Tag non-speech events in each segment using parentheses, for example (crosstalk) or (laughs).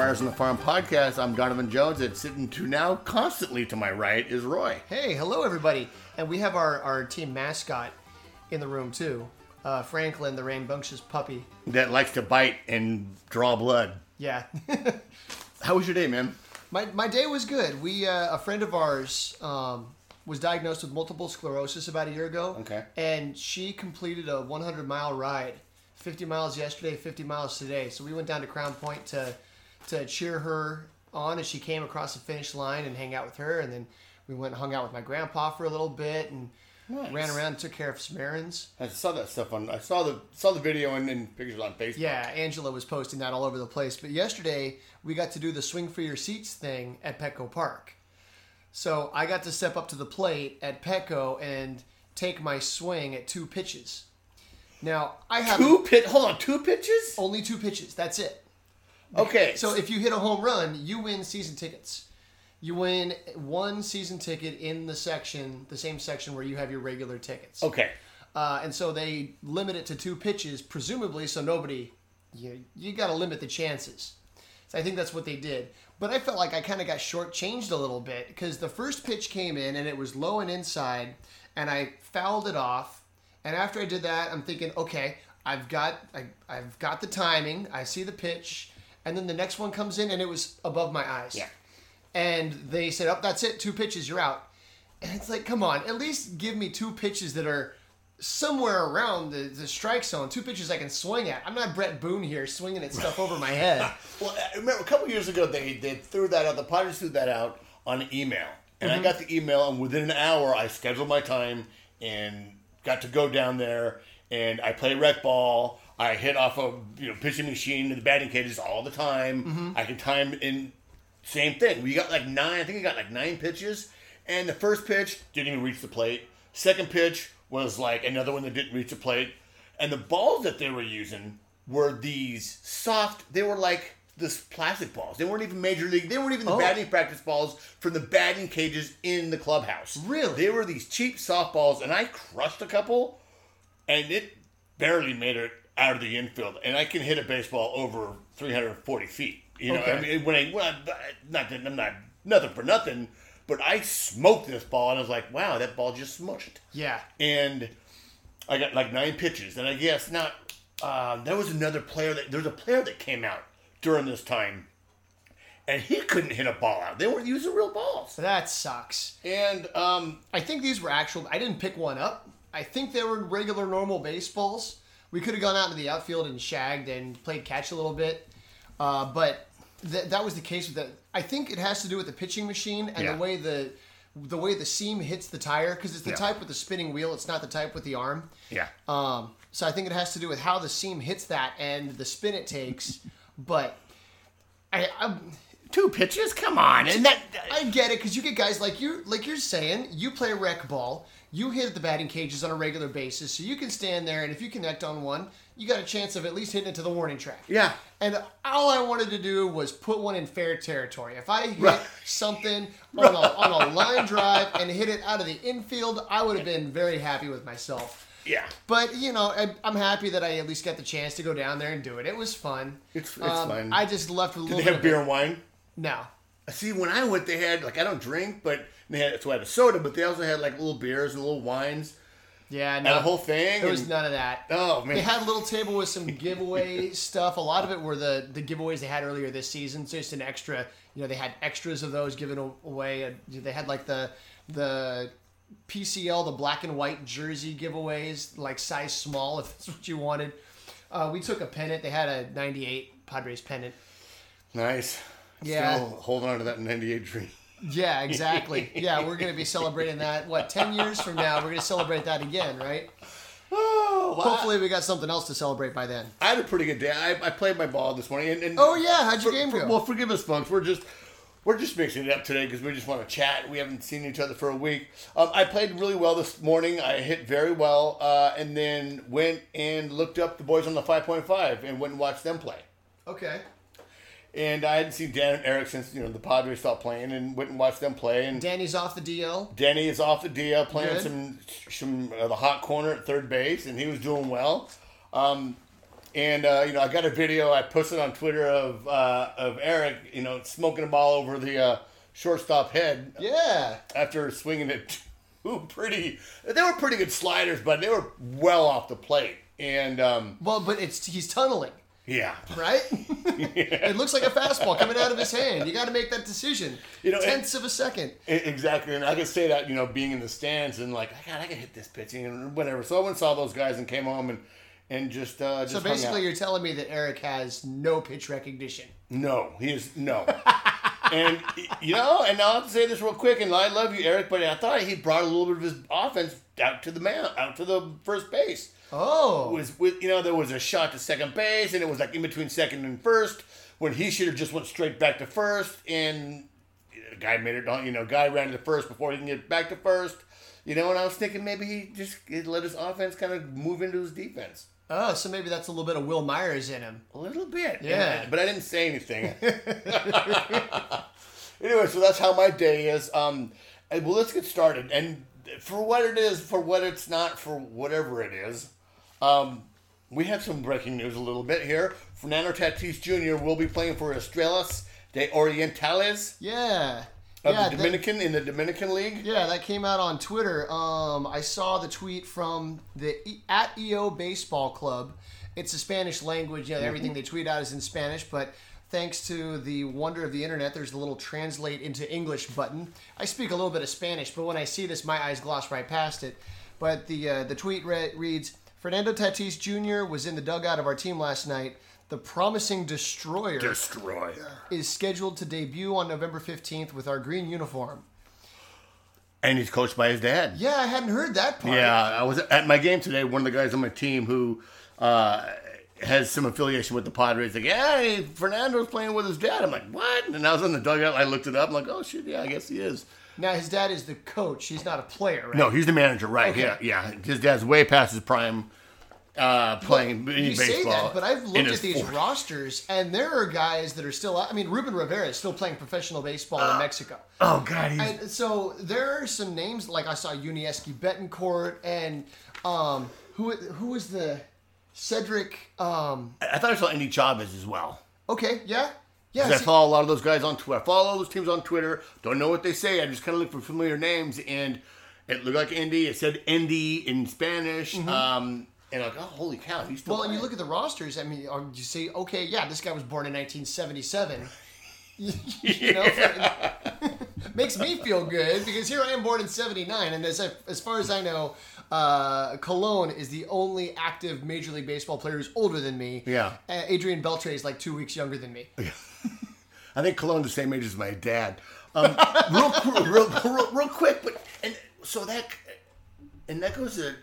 Friars on the Farm podcast. I'm Donovan Jones, and sitting to now constantly to my right is Roy. Hey, hello everybody, and we have our, our team mascot in the room too, uh, Franklin, the rambunctious puppy. That likes to bite and draw blood. Yeah, (laughs) How was your day, man? my my day was good. We uh, a friend of ours um, was diagnosed with multiple sclerosis about a year ago. Okay. and she completed a 100 mile ride, 50 miles yesterday, 50 miles today. So we went down to Crown Point to to cheer her on as she came across the finish line and hang out with her, and then we went and hung out with my grandpa for a little bit and. Nice. Ran around and took care of some errands. I saw that stuff on. I saw the saw the video and, and pictures on Facebook. Yeah, Angela was posting that all over the place. But yesterday we got to do the swing for your seats thing at Petco Park. So I got to step up to the plate at Petco and take my swing at two pitches. Now I have Two pit. Hold on, two pitches. only two pitches. That's it. Okay. So if you hit a home run, you win season tickets. You win one season ticket in the section, the same section where you have your regular tickets. okay. Uh, and so they limit it to two pitches, presumably, so nobody, you, you got to limit the chances. So I think that's what they did. But I felt like I kind of got shortchanged a little bit because the first pitch came in and it was low and inside, and I fouled it off. And after I did that, I'm thinking, okay, I've got I, I've got the timing. I see the pitch, and then the next one comes in and it was above my eyes. Yeah. And they said, "Oh, that's it. Two pitches, you're out." And it's like, come on, at least give me two pitches that are somewhere around the, the strike zone. Two pitches I can swing at. I'm not Bret Boone here swinging at stuff over my head. (laughs) Well, I remember a couple years ago they they threw that out. The Padres threw that out on email, and I mm-hmm. got the email, and within an hour I scheduled my time and got to go down there, and I play rec ball. I hit off a you know pitching machine in the batting cages all the time. Mm-hmm. I can time in same thing. We got like nine. I think I got like nine pitches, and the first pitch didn't even reach the plate. Second pitch was like another one that didn't reach the plate, and the balls that they were using were these soft. They were like this plastic balls. They weren't even major league. They weren't even the Oh. batting practice balls from the batting cages in the clubhouse. Really? They were these cheap softballs, and I crushed a couple, and it barely made it out of the infield. And I can hit a baseball over 340 feet. You know, I mean, when I, I not that I'm not nothing for nothing, but I smoked this ball, and I was like, wow, that ball just smushed. Yeah. And I got like nine pitches, and I guess not. Um, there was another player that there was a player that came out during this time, and he couldn't hit a ball out. They weren't using real balls. That sucks. And um, I think these were actual. I didn't pick one up. I think they were regular, normal baseballs. We could have gone out into the outfield and shagged and played catch a little bit, uh, but th- that was the case with that. I think it has to do with the pitching machine and Yeah. the way the the way the seam hits the tire because it's the Yeah. type with the spinning wheel. It's not the type with the arm. yeah, Um, so I think it has to do with how the seam hits that and the spin it takes. But I, I'm, two pitches. Come on, and that I get it because you get guys like you, like you're saying, you play rec ball, you hit the batting cages on a regular basis, so you can stand there and if you connect on one, you got a chance of at least hitting it to the warning track. yeah. And all I wanted to do was put one in fair territory. If I hit Right. something (laughs) on a, on a line drive and hit it out of the infield, I would have been very happy with myself. Yeah, But you know, I, I'm happy that I at least got the chance to go down there and do it. It was fun. It's- it's Um, fun. I just left with a did little they have beer and wine? No. See, when I went, they had like I don't drink, but they had so I had a soda, but they also had like little beers and little wines Yeah, and the whole thing. There was and- none of that. Oh man, They had a little table with some giveaway (laughs) stuff. A lot of it were the the giveaways they had earlier this season. So just an extra, you know, they had extras of those given away. Uh, They had like the the PCL, the black and white jersey giveaways, like size small if that's what you wanted. Uh, we took a pennant. They had a '98 Padres pennant. nice. Yeah. Still holding on to that '98 dream. Yeah, exactly. yeah, we're gonna be celebrating that. What ten years from now, we're gonna celebrate that again, right? (sighs) Oh, well, Hopefully, we got something else to celebrate by then. I had a pretty good day. I, I played my ball this morning. And, and Oh yeah, how'd your for- game for- go? well, forgive us, folks. We're just we're just mixing it up today because we just want to chat. We haven't seen each other for a week. Um, I played really well this morning. I hit very well, uh, and then went and looked up the boys on the five point five and went and watched them play. okay. And I hadn't seen Dan and Eric since you know the Padres stopped playing, and went and watched them play. And Danny's off the DL. Danny is off the DL playing Good. some some uh, the hot corner at third base, and he was doing well. Um, And uh, you know, I got a video I posted on Twitter of uh, of Eric, you know, smoking a ball over the uh, shortstop head Yeah. after swinging it (laughs) two pretty. They were pretty good sliders, but they were well off the plate. And um, Well, but it's he's tunneling, yeah, right? (laughs) (laughs) it looks like a fastball coming out of his hand. You got to make that decision. You know, tenths of a second. E- Exactly, and I could say that you know being in the stands and like God, I can hit this pitching and whatever. So I went and saw those guys and came home and and just uh, just So basically, you're telling me that Eric has no pitch recognition. no, he is no. (laughs) and you know, and I'll have to say this real quick. And I love you, Eric, but I thought he brought a little bit of his offense out to the man, out to the first base. Oh, was with you know there was a shot to second base and it was like in between second and first when he should have just went straight back to first and the guy made it you know guy ran to first before he can get back to first. You know and I was thinking maybe he just let his offense kind of move into his defense. Oh, so maybe that's a little bit of Wil Myers in him. a little bit Yeah. but I didn't say anything. (laughs) Anyway so that's how my day is. Um well let's get started. And for what it is for what it's not for whatever it is um we have some breaking news a little bit here. Fernando Tatis Jr. will be playing for Estrellas de Orientales Yeah, of yeah, the that- Dominican in the Dominican League. yeah. That came out on Twitter. Um, I saw the tweet from the at EO Baseball Club. It's a Spanish language. Mm-hmm. Yeah, everything they tweet out is in Spanish, but. Thanks to the wonder of the internet, there's a little translate into English button. I speak a little bit of Spanish, but when I see this, my eyes gloss right past it. But the uh, the tweet re- reads: Fernando Tatis Jr. was in the dugout of our team last night. The promising destroyer Destroyer. is scheduled to debut on November 15th with our green uniform. And he's coached by his dad. Yeah, I hadn't heard that part. Yeah, I was at my game today. One of the guys on my team who uh, has some affiliation with the Padres, like, yeah, hey, Fernando's playing with his dad. I'm like, what? And I was in the dugout. I looked it up. I'm like, oh shit, yeah, I guess he is. Now his dad is the coach. He's not a player, right? No, he's the manager, right? Okay. Yeah, yeah. His dad's way past his prime uh, playing You baseball. say that, but I've looked at these 40s. rosters, and there are guys that are still. I mean, Ruben Rivera is still playing professional baseball in Mexico. Oh God, he's And so there are some names like I saw Yuniesky Betancourt and um, who who was the Cedric? Um, I thought I saw Endy Chavez as well. okay, yeah, yeah. 'Cause I see- follow a lot of those guys on Twitter. I follow all those teams on Twitter. Don't know what they say. I just kind of look for familiar names, and it looked like Indy. It said Indy in Spanish. Um, and like, oh, holy cow, he's still. Mm-hmm. Well, and you playing. look at the rosters. I mean, or you say, okay, yeah, this guy was born in 1977. (laughs) you (laughs) know, (laughs) makes me feel good because here I am, born in '79, and as as far as I know, uh, Colon is the only active Major League Baseball player who's older than me. Yeah. uh, Adrian Beltre is like two weeks younger than me. Yeah. (laughs) I think Colon's the same age as my dad. Um, real, real, real, real quick, but and so that and that goes to,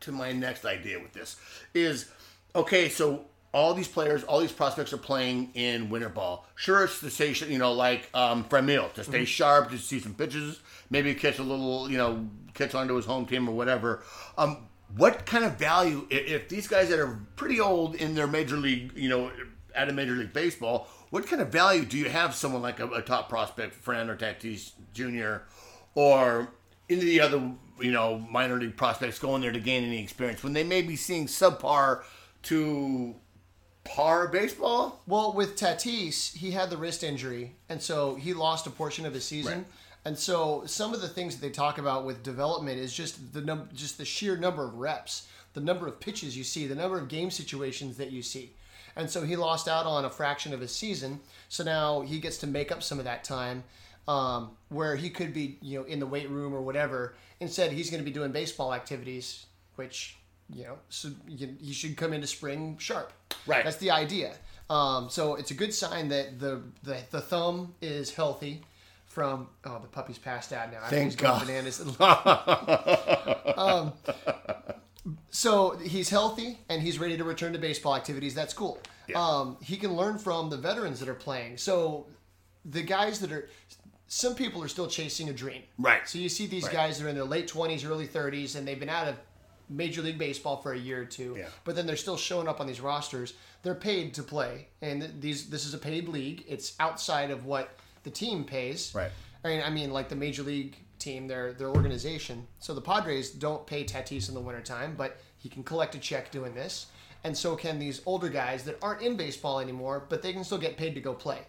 to my next idea with this is okay. So all these players, all these prospects are playing in winter ball. Sure, it's to stay, you know, like um, Franmil to stay sharp, to see some pitches, maybe catch a little, you know, catch onto his home team or whatever. Um, what kind of value if, if these guys that are pretty old in their major league, you know, at a major league baseball, what kind of value do you have someone like a, a top prospect, Fran or Tatis Jr., or any of the other, you know, minor league prospects going there to gain any experience when they may be seeing subpar to par baseball? Well, with Tatis, he had the wrist injury, and so he lost a portion of his season. Right. And so some of the things that they talk about with development is just the num- just the sheer number of reps, the number of pitches you see, the number of game situations that you see. And so he lost out on a fraction of his season. So now he gets to make up some of that time um, where he could be, you know, in the weight room or whatever. Instead, he's going to be doing baseball activities, which, you know, so you, he should come into spring sharp. Right. That's the idea. Um, so it's a good sign that the, the the thumb is healthy. From oh, the puppy's passed out now. I think Thank God. Bananas. (laughs) um, so he's healthy and he's ready to return to baseball activities. That's cool. Yeah. Um, he can learn from the veterans that are playing. So the guys that are, some people are still chasing a dream. Right. So you see these Right. guys that are in their late twenties, early thirties, and they've been out of Major League Baseball for a year or two. Yeah. But then they're still showing up on these rosters. They're paid to play, and these this is a paid league. It's outside of what the team pays. Right. I mean, I mean, like the major league team, their their organization. So the Padres don't pay Tatis in the wintertime, but he can collect a check doing this, and so can these older guys that aren't in baseball anymore, but they can still get paid to go play.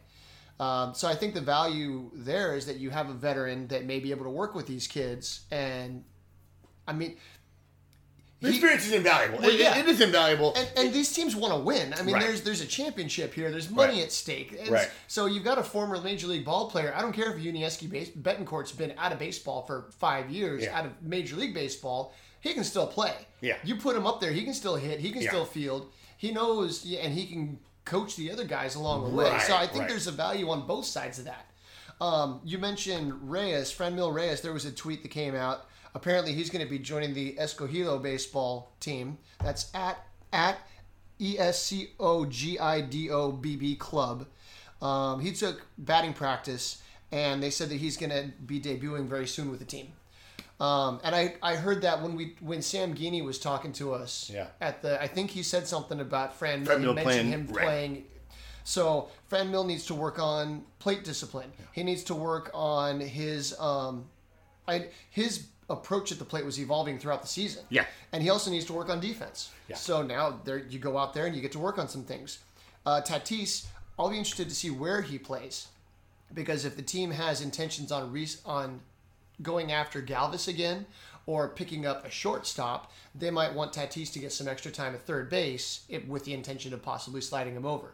Um, so I think the value there is that you have a veteran that may be able to work with these kids, and I mean, The experience is invaluable. Well, It- yeah. it is invaluable. and, and these teams want to win. I mean, Right. there's there's a championship here. There's money Right. at stake. Right. So you've got a former major league ball player. I don't care if Yuniesky base, Betancourt's been out of baseball for five years, Yeah. out of major league baseball. He can still play. Yeah. You put him up there, he can still hit. He can Yeah. still field. He knows, and he can coach the other guys along the way. Right, So I think there's a value on both sides of that. Um, you mentioned Reyes, Franmil Reyes. There was a tweet that came out. Apparently, he's going to be joining the Escogido baseball team. That's at at E S C O G I D O B B Club. Um, he took batting practice, and they said that he's going to be debuting very soon with the team. Um, and I, I heard that when we when Sam Geaney was talking to us Yeah. at the I think he said something about Fran Franmil. Mentioned playing- him right. playing. So Franmil needs to work on plate discipline. He needs to work on his um, I, his approach at the plate was evolving throughout the season. Yeah. and he also needs to work on defense. Yeah. So now there you go out there and you get to work on some things. Uh, Tatis, I'll be interested to see where he plays because if the team has intentions on re- on going after Galvis again or picking up a shortstop, they might want Tatis to get some extra time at third base if, with the intention of possibly sliding him over.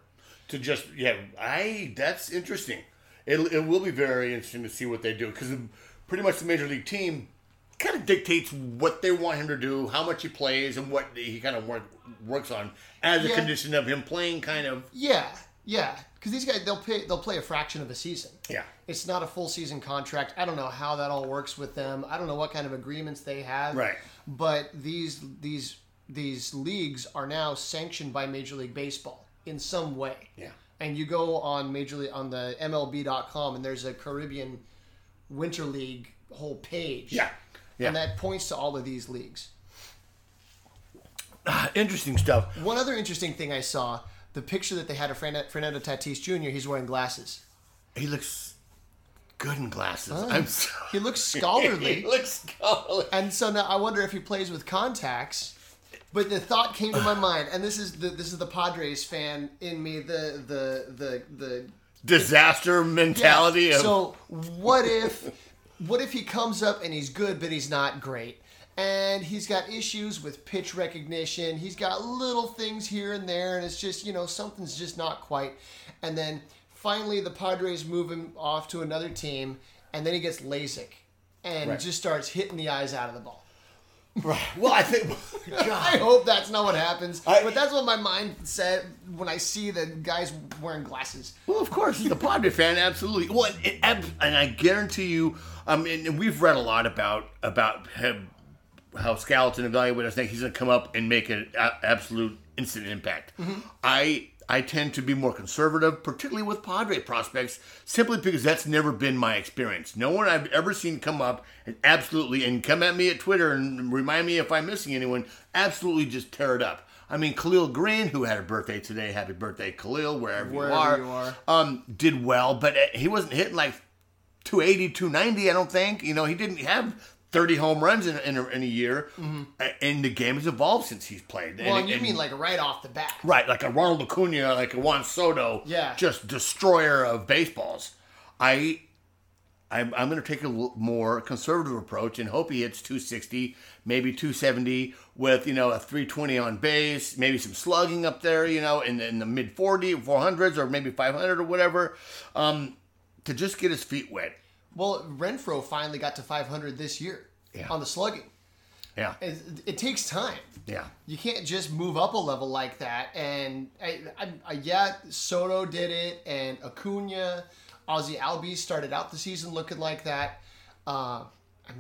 to just yeah i that's interesting it, it will be very interesting to see what they do because pretty much the major league team kind of dictates what they want him to do how much he plays and what he kind of work, works on as a condition of him playing kind of Yeah, yeah, because these guys they'll play they'll play a fraction of a season. yeah It's not a full season contract. I don't know how that all works with them. I don't know what kind of agreements they have. Right. But these these these leagues are now sanctioned by Major League Baseball in some way. Yeah. And you go on Major League on the MLB.com and there's a Caribbean Winter League whole page. yeah yeah And that points to all of these leagues. Ah, interesting stuff One other interesting thing I saw, the picture that they had of Fernando Tatis Jr., he's wearing glasses. he looks good in glasses i'm so He looks (laughs) scholarly. he looks scholarly And so now I wonder if he plays with contacts. But the thought came to my (sighs) mind, and this is the this is the Padres fan in me, the the the the disaster mentality of So what if what if he comes up and he's good but he's not great? And he's got issues with pitch recognition. He's got little things here and there and it's just, you know, something's just not quite. And then finally the Padres move him off to another team and then he gets LASIK and Right. just starts hitting the eyes out of the ball. right well i think (laughs) I hope that's not what happens. I- but that's what my mind said when I see the guys wearing glasses. Well, of course, he's a Padre fan, absolutely. Well, and, it, and I guarantee you, um, mean, we've read a lot about about him, how and evaluators think he's going to come up and make an a- absolute instant impact. I I tend to be more conservative, particularly with Padre prospects, simply because that's never been my experience. No one I've ever seen come up and absolutely and come at me at Twitter and remind me if I'm missing anyone, absolutely just tear it up. I mean, Khalil Greene, who had a birthday today, happy birthday, Khalil, wherever, Wherever you are, you are. um, did well, but uh, he wasn't hitting like 280, 290, I don't think. You know, he didn't have 30 home runs in, in, a, in a year. Uh, And the game has evolved since he's played. Mm-hmm. Well, and you and- mean like right off the bat. Right, like a Ronald Acuna, like a Juan Soto, Yeah. just destroyer of baseballs. I, I'm, I'm going to take a more conservative approach and hope he hits 260, maybe 270 with you know a 320 on base, maybe some slugging up there, you know, in, in the mid 40, 400s, or maybe 500 or whatever, um, to just get his feet wet. Well, Renfroe finally got to 500 this year Yeah. on the slugging. Yeah, It, it takes time. yeah, You can't just move up a level like that. And I, I, I, yeah, Soto did it, and Acuna, Ozzie Albies started out the season looking like that. Uh,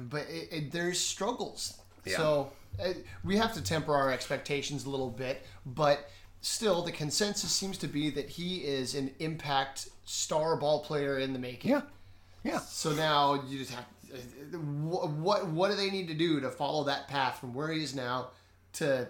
but it, it, there's struggles. Yeah. So uh, we have to temper our expectations a little bit. But still, the consensus seems to be that he is an impact star ball player in the making. yeah, yeah. So now you just have what what what do they need to do to follow that path from where he is now to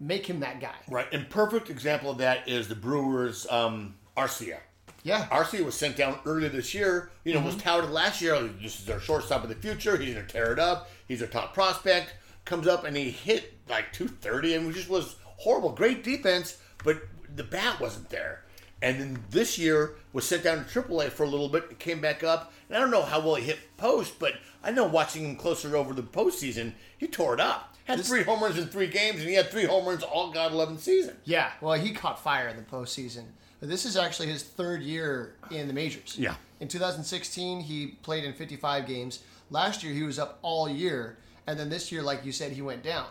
make him that guy? Right, and perfect example of that is the Brewers' um, Arcia. Yeah. Arcia was sent down earlier this year. You know, Mm-hmm. was touted last year. This is their shortstop of the future. He's going to tear it up. He's their top prospect. Comes up and he hit like 230 and just was horrible. Great defense, but the bat wasn't there. And then this year was sent down to AAA for a little bit, came back up. And I don't know how well he hit post, but I know watching him closer over the postseason, he tore it up. Had three home runs in three games, and he had three home runs all God 11 season. Yeah, well, he caught fire in the postseason. But this is actually his third year in the majors. Yeah. In 2016, he played in 55 games. Last year, he was up all year. And then this year, like you said, he went down.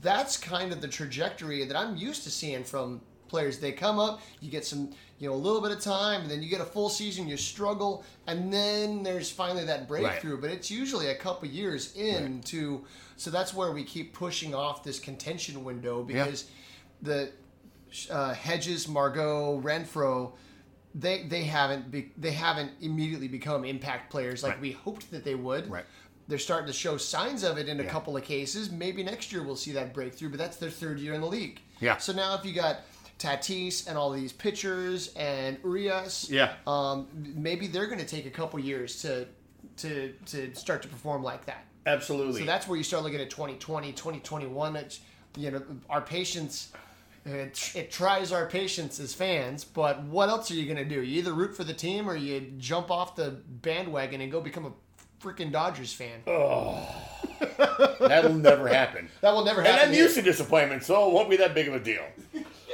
That's kind of the trajectory that I'm used to seeing from players. They come up, you get some, you know, a little bit of time, and then you get a full season, you struggle, and then there's finally that breakthrough. But it's usually a couple years into, so that's where we keep pushing off this contention window because the uh, Hedges, Margot, Renfroe, they they haven't be, they haven't immediately become impact players like Right. we hoped that they would. Right. They're starting to show signs of it in a Yeah. couple of cases. Maybe next year we'll see that breakthrough, but that's their third year in the league. Yeah. So now if you got Tatis and all these pitchers and Urias, Yeah. um, maybe they're going to take a couple years to to to start to perform like that. Absolutely. So that's where you start looking at 2020, 2021. It's, you know, our patience, it, it tries our patience as fans, but what else are you going to do? You either root for the team or you jump off the bandwagon and go become a freaking Dodgers fan. (laughs) That'll never happen. That will never happen. And. I'm used to disappointment, so it won't be that big of a deal.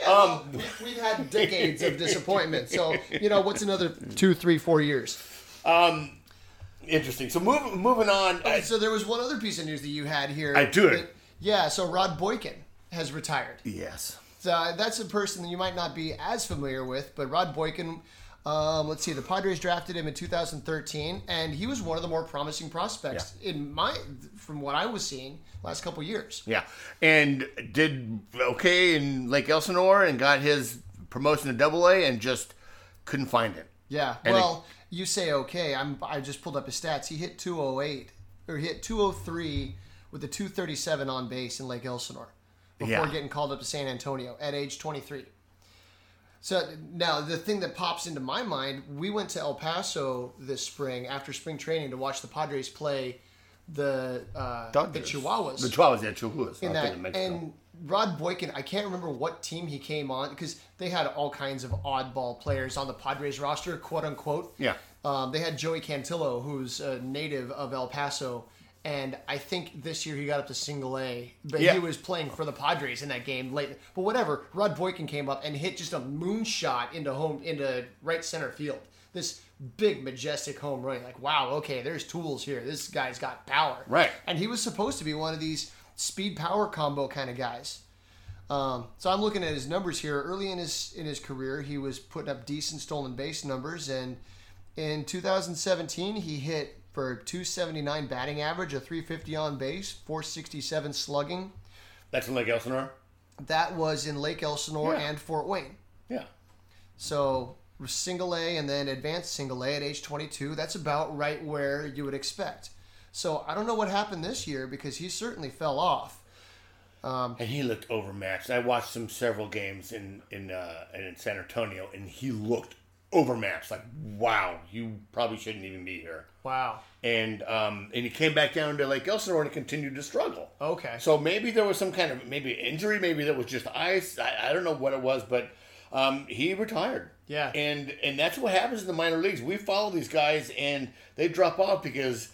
Um, (laughs) we've had decades of disappointment. So, you know, what's another two, three, four years? Um, Interesting. So move, moving on. I- So there was one other piece of news that you had here. I do it. Yeah, so Rod Boykin has retired. yes. So uh, that's a person that you might not be as familiar with, but Rod Boykin. Um, let's see, the Padres drafted him in 2013, and he was one of the more promising prospects in my, from what I was seeing last couple years. Yeah. And did okay in Lake Elsinore and got his promotion to Double A and just couldn't find it. Yeah. And well, you say okay. I'm. I just pulled up his stats. He hit 208 or he hit 203 with a 237 on base in Lake Elsinore before Yeah. getting called up to San Antonio at age 23. So now the thing that pops into my mind, we went to El Paso this spring after spring training to watch the Padres play the uh, the Chihuahuas The Chihuahuas, yeah, Chihuahuas. in that. think in Mexico. And Rod Boykin, I can't remember what team he came on because they had all kinds of oddball players on the Padres roster, quote unquote. Yeah. Um, they had Joey Cantillo, who's a native of El Paso, and I think this year he got up to single A, but Yeah. he was playing for the Padres in that game late. But whatever, Rod Boykin came up and hit just a moonshot into home into right center field. This big majestic home run. Like, wow, okay, there's tools here. This guy's got power. Right. And he was supposed to be one of these speed power combo kind of guys. Um, so I'm looking at his numbers here. Early in his in his career, he was putting up decent stolen base numbers, and in 2017, he hit for 279 batting average, a 350 on base, 467 slugging. That's in Lake Elsinore? That was in Lake Elsinore Yeah. and Fort Wayne. Yeah. So single A and then advanced single A at age 22. That's about right where you would expect. So I don't know what happened this year because he certainly fell off. And he looked overmatched. I watched him several games in in uh, in San Antonio, and he looked overmatched. Like, wow, you probably shouldn't even be here. Wow. And um, and he came back down to Lake Elsinore and continued to struggle. Okay. So maybe there was some kind of maybe injury, maybe that was just ice. I, I don't know what it was, but um, he retired. Yeah. And and that's what happens in the minor leagues. We follow these guys and they drop off because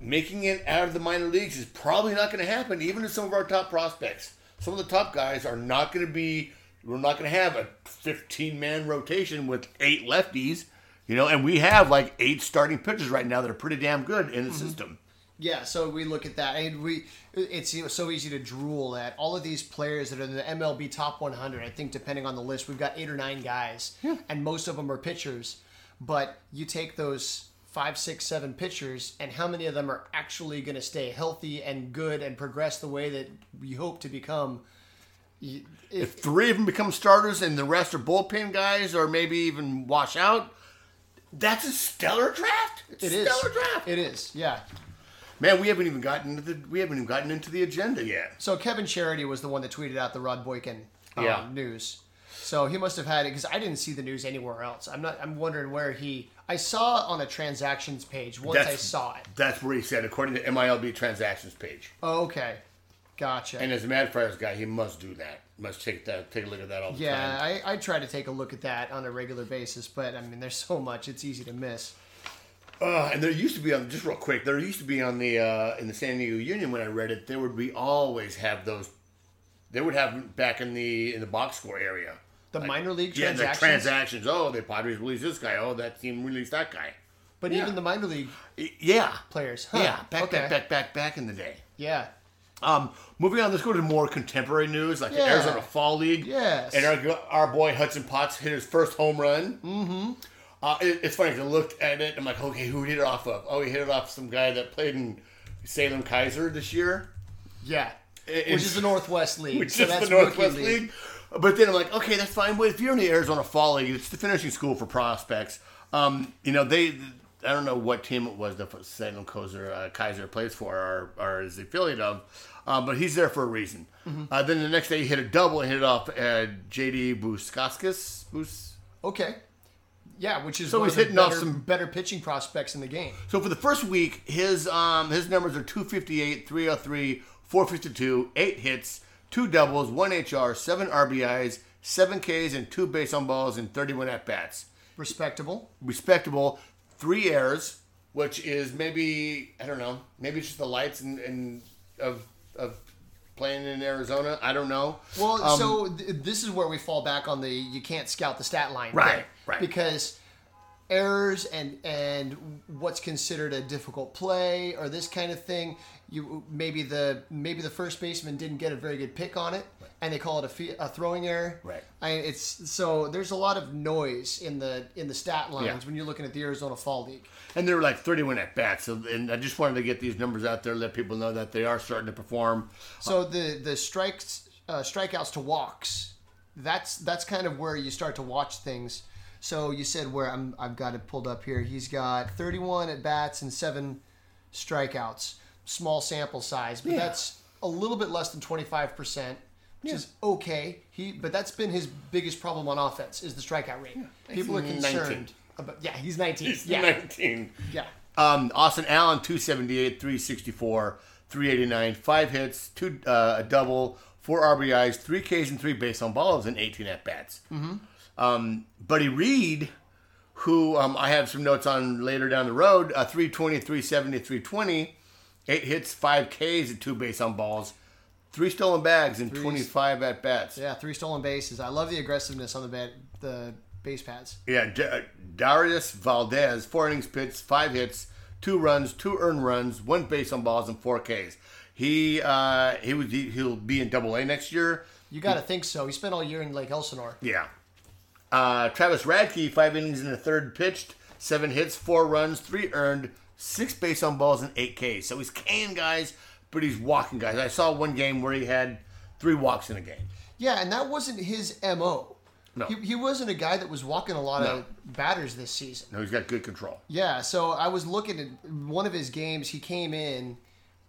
making it out of the minor leagues is probably not going to happen, even to some of our top prospects. Some of the top guys are not going to be. We're not going to have a 15 man rotation with eight lefties, you know, and we have like eight starting pitchers right now that are pretty damn good in the mm-hmm. system. Yeah, so we look at that, and we it's so easy to drool at all of these players that are in the MLB top 100. I think depending on the list, we've got eight or nine guys, and most of them are pitchers. But you take those five, six, seven pitchers, and how many of them are actually going to stay healthy and good and progress the way that we hope to become? You- If three of them become starters and the rest are bullpen guys or maybe even wash out, that's a stellar draft. It's It a is. stellar draft. It is, yeah. Man, we haven't even gotten into the we haven't even gotten into the agenda yet. So Kevin Charity was the one that tweeted out the Rod Boykin um, Yeah. news. So he must have had it because I didn't see the news anywhere else. I'm not. I'm wondering where he. I saw it on a transactions page once I saw it. That's where he said, according to MILB transactions page. Oh, okay. Gotcha. And as a Mad Friars guy, he must do that. Must take that, take a look at that all the yeah, time. I, I try to take a look at that on a regular basis, but I mean, there's so much; it's easy to miss. Uh, and there used to be on just real quick. There used to be on the uh, in the San Diego Union when I read it. There would be always have those. They would have back in the in the box score area. The minor league Yeah, transactions, the transactions. Oh, the Padres released this guy. Oh, that team released that guy. but Yeah. even the minor league Yeah, players. Huh. yeah. Back, okay. back, back, back, back in the day. Yeah. Um, moving on, let's go to more contemporary news, like the Yeah. Arizona Fall League. Yes. And our, our boy Hudson Potts hit his first home run. Mm-hmm. Uh, it, it's funny 'cause I looked at it. I'm like, okay, who hit it off of? Oh, he hit it off some guy that played in Salem Keizer this year, Yeah. It- Which is the Northwest League. which so is that's the Rookie Northwest League. But then I'm like, okay, that's fine. But if you're in the Arizona Fall League, it's the finishing school for prospects. Um, you know, they. I don't know what team it was that Keizer, uh, Keizer plays for or, or is the affiliate of, uh, but he's there for a reason. Mm-hmm. Uh, then the next day he hit a double and hit it off at JB Bukauskas. Bus- Okay. Yeah, which is So one he's hitting off some- better pitching prospects in the game. So for the first week, his um his numbers are 258, 303, 452, 8 hits, 2 doubles, 1 HR, 7 RBIs, 7 Ks, and 2 base on balls and 31 at bats. Respectable. Respectable. 3 errors, which is maybe I don't know, maybe it's just the lights and, and of of playing in Arizona. I don't know. Well, Um, so th- this is where we fall back on the you can't scout the stat line. Right, thing. right. Because errors and and what's considered a difficult play or this kind of thing, you maybe the maybe the first baseman didn't get a very good pick on it, and they call it a, fe- a throwing error. Right. I, it's so there's a lot of noise in the in the stat lines Yeah. when you're looking at the Arizona Fall League. and there were like 31 at bats. So, and I just wanted to get these numbers out there, let people know that they are starting to perform. So the the strikes uh, strikeouts to walks, that's that's kind of where you start to watch things. So you said where I'm I've got it pulled up here. He's got 31 at bats and seven strikeouts. Small sample size, but Yeah. that's a little bit less than 25 percent. Which is okay. He, but that's been his biggest problem on offense is the strikeout rate. People are concerned 19. about. Yeah, he's 19. He's yeah, 19. yeah. Um, Austin Allen, 278, 364, 389, five hits, two uh, a double, four RBIs, three Ks, and three base on balls, and 18 at bats. Mm-hmm. Um, Buddy Reed, who um, I have some notes on later down the road, uh, 320, 370, 320, eight hits, five Ks, and two base on balls, three stolen bags, and 25 at bats. Yeah, three stolen bases. I love the aggressiveness on the bat, the base pads. Yeah, D- uh, Dauris Valdez, four innings pitched, five hits, two runs, two earned runs, one base on balls, and four Ks. He uh, he was he, he'll be in Double A next year. You got to think so. He spent all year in Lake Elsinore. Yeah. Uh, Travis Radke, five innings in the third pitched, seven hits, four runs, three earned, six base on balls, and eight Ks. So he's K'ing guys, but he's walking guys. I saw one game where he had three walks in a game. Yeah, and that wasn't his mo. No. He, he wasn't a guy that was walking a lot No. of batters this season. No, he's got good control. Yeah, so I was looking at one of his games. He came in,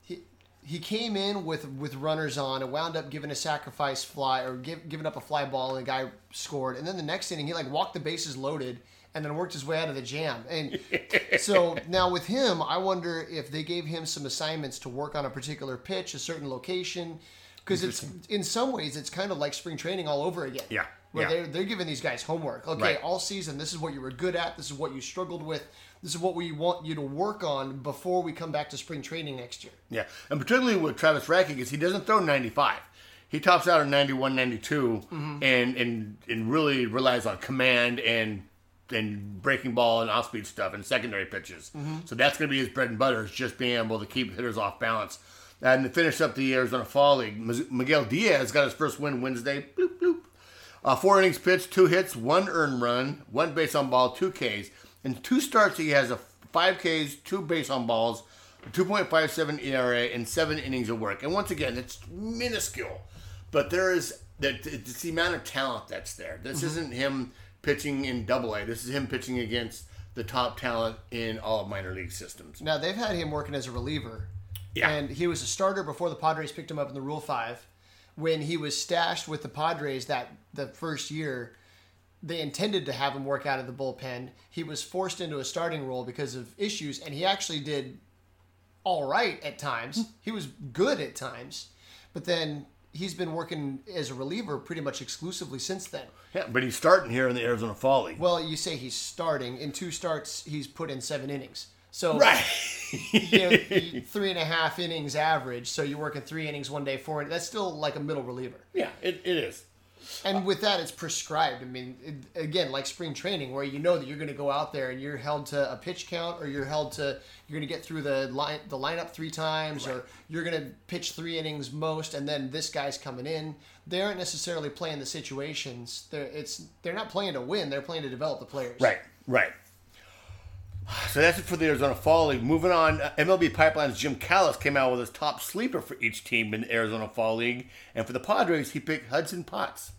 he, he came in with with runners on and wound up giving a sacrifice fly or give, giving up a fly ball and the guy scored. And then the next inning he like walked the bases loaded and then worked his way out of the jam. And (laughs) so now with him, I wonder if they gave him some assignments to work on a particular pitch, a certain location. Because it's in some ways it's kind of like spring training all over again. Yeah, Where yeah. they're they're giving these guys homework. Okay, Right. all season, this is what you were good at. This is what you struggled with. This is what we want you to work on before we come back to spring training next year. Yeah, and particularly with Travis Radke is he doesn't throw 95. He tops out at 91, 92, mm-hmm. and, and and really relies on command and and breaking ball and off speed stuff and secondary pitches. So that's going to be his bread and butter is just being able to keep hitters off balance. And to finish up the Arizona Fall League, Miguel Diaz got his first win Wednesday. Bloop bloop. Uh, four innings pitched, two hits, one earned run, one base on ball, two Ks. In two starts, he has a five Ks, two base on balls, a 2.57 ERA, and seven innings of work. And once again, it's minuscule, but there is that it's the amount of talent that's there. This isn't him pitching in Double A. This is him pitching against the top talent in all of minor league systems. Now they've had him working as a reliever, Yeah. and he was a starter before the Padres picked him up in the Rule Five. When he was stashed with the Padres that the first year, they intended to have him work out of the bullpen. He was forced into a starting role because of issues, and he actually did all right at times. Hmm. he was good at times, But then he's been working as a reliever pretty much exclusively since then. Yeah, but he's starting here in the Arizona Fall League. Well, you say he's starting. In two starts, he's put in seven innings. So right. (laughs) you know, (laughs) three and a half innings average. So you're working three innings one day, four. That's still like a middle reliever. yeah, it, it is. And with that, it's prescribed. I mean, it, again, like spring training, where you know that you're going to go out there and you're held to a pitch count, or you're held to you're going to get through the line the lineup three times, or you're going to pitch three innings most, and then this guy's coming in. They aren't necessarily playing the situations. They're it's they're not playing to win. They're playing to develop the players. Right, right. (sighs) So that's it for the Arizona Fall League. Moving on, MLB Pipeline's Jim Callis came out with his top sleeper for each team in the Arizona Fall League, and for the Padres, he picked Hudson Potts.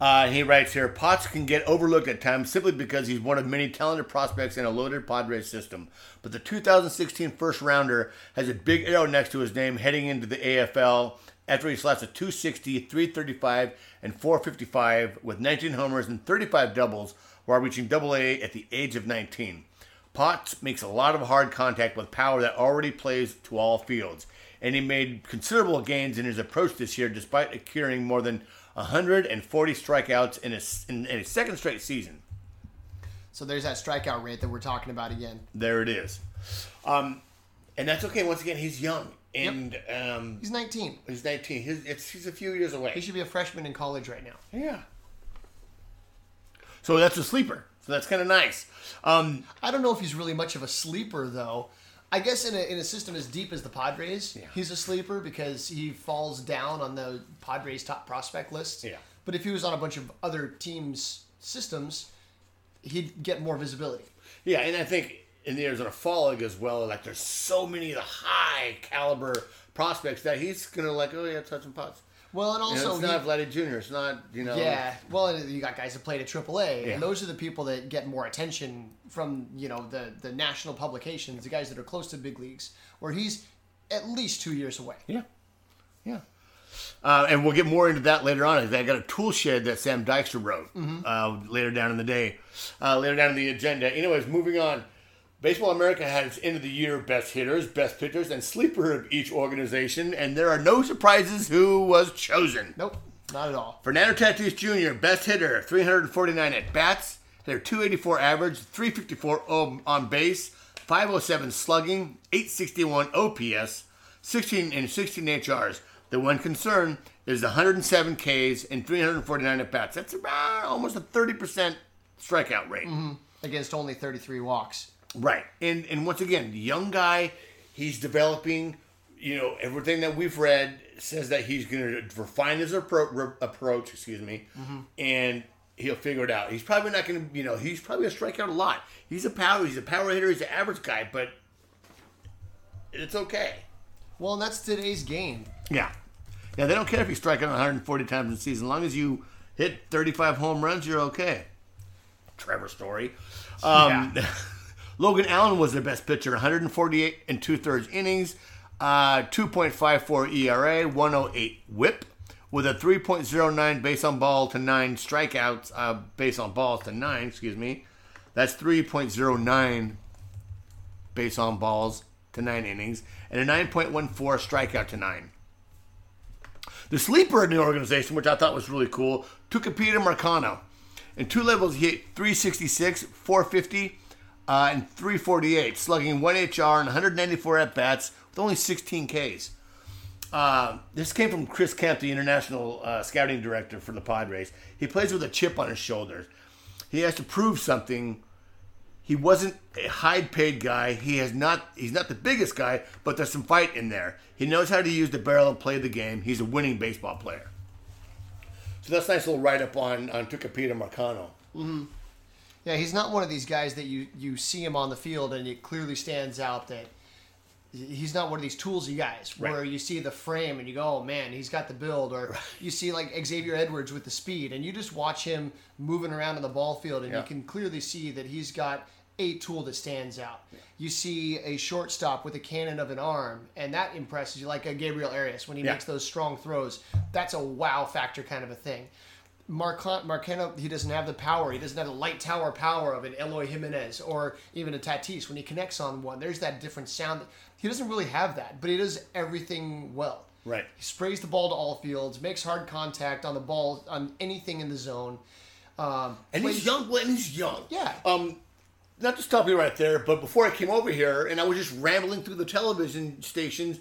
Uh, he writes here, Potts can get overlooked at times simply because he's one of many talented prospects in a loaded Padres system. But the 2016 first rounder has a big arrow next to his name heading into the AFL after he slaps a 260, 335, and 455 with 19 homers and 35 doubles while reaching double A at the age of 19. Potts makes a lot of hard contact with power that already plays to all fields, and he made considerable gains in his approach this year despite accruing more than 140 strikeouts in a, in, in his second straight season. So there's that strikeout rate that we're talking about again. There it is. Um, and that's okay. Once again, he's young. And um, He's 19. he's 19. He's, it's, he's a few years away. He should be a freshman in college right now. Yeah. So that's a sleeper. So that's kind of nice. Um, I don't know if he's really much of a sleeper though. I guess in a, in a system as deep as the Padres, Yeah. he's a sleeper because he falls down on the Padres top prospect list. Yeah. But if he was on a bunch of other teams' systems, he'd get more visibility. yeah, and I think in the Arizona Fall League as well, like there's so many of the high caliber prospects that he's gonna like. Oh yeah, touch and pots. Well, and You know, also it's not Vladdy Jr. It's not you know. Yeah, well, you got guys that played at AAA, Yeah. and those are the people that get more attention from you know the the national publications, the guys that are close to big leagues, where he's at least two years away. Yeah. Yeah. Uh, and we'll get more into that later on. I got a tool shed that Sam Dykstra wrote uh, later down in the day, uh, later down in the agenda. Anyways, moving on. Baseball America had its end of the year best hitters, best pitchers, and sleeper of each organization, and there are no surprises who was chosen. Nope, not at all. Fernando Tatis Jr., best hitter, 349 at bats, a 284 average, 354 o- on base, 507 slugging, 861 OPS, 16 and 16 HRs. The one concern is the 107 Ks and 349 at bats. That's about almost a 30% strikeout rate. Mm-hmm. Against only 33 walks. Right. And and once again, the young guy, he's developing. You know, everything that we've read says that he's going to refine his appro- re- approach. Excuse me, and he'll figure it out. He's probably not going to. You know, he's probably going to strike out a lot. He's a power. He's a power hitter. He's an average guy, but it's okay. Well, and that's today's game. Yeah. Yeah, they don't care if you strike out 140 times in the season. As long as you hit 35 home runs, you're okay. Trevor Story. Um, (laughs) Logan Allen was their best pitcher, 148 and two thirds innings, uh, 2.54 ERA, 108 whip, with a 3.09 base on ball to nine strikeouts, uh, base on balls to nine, excuse me. That's 3.09 base on balls to nine innings, and a 9.14 strikeout to nine. The sleeper in the organization, which I thought was really cool, Tucupita Marcano. In two levels, he hit 366, 450, uh, and 348, slugging 1 HR and 194 at bats with only 16 Ks. Uh, this came from Chris Kemp, the international uh, scouting director for the Padres. He plays with a chip on his shoulder. He has to prove something. He wasn't a high-paid guy. He has not. He's not the biggest guy, but there's some fight in there. He knows how to use the barrel and play the game. He's a winning baseball player. So that's a nice little write-up on on Tucupita Marcano. Yeah, he's not one of these guys that you you see him on the field and it clearly stands out that he's not one of these toolsy guys where Right. you see the frame and you go, "Oh man, he's got the build," or you see like Xavier Edwards with the speed, and you just watch him moving around on the ball field, and Yeah. you can clearly see that he's got a tool that stands out. You see a shortstop with a cannon of an arm, and that impresses you, like a Gabriel Arias when he Yeah. makes those strong throws. That's a wow factor kind of a thing. Marcano, Marcano, he doesn't have the power. He doesn't have the light tower power of an Eloy Jimenez or even a Tatis when he connects on one. There's that different sound. He doesn't really have that, but he does everything well. Right. He sprays the ball to all fields, makes hard contact on the ball on anything in the zone. Um, And plays- he's young. well, And he's young. Yeah. Um, not to stop you right there, but before I came over here and I was just rambling through the television stations,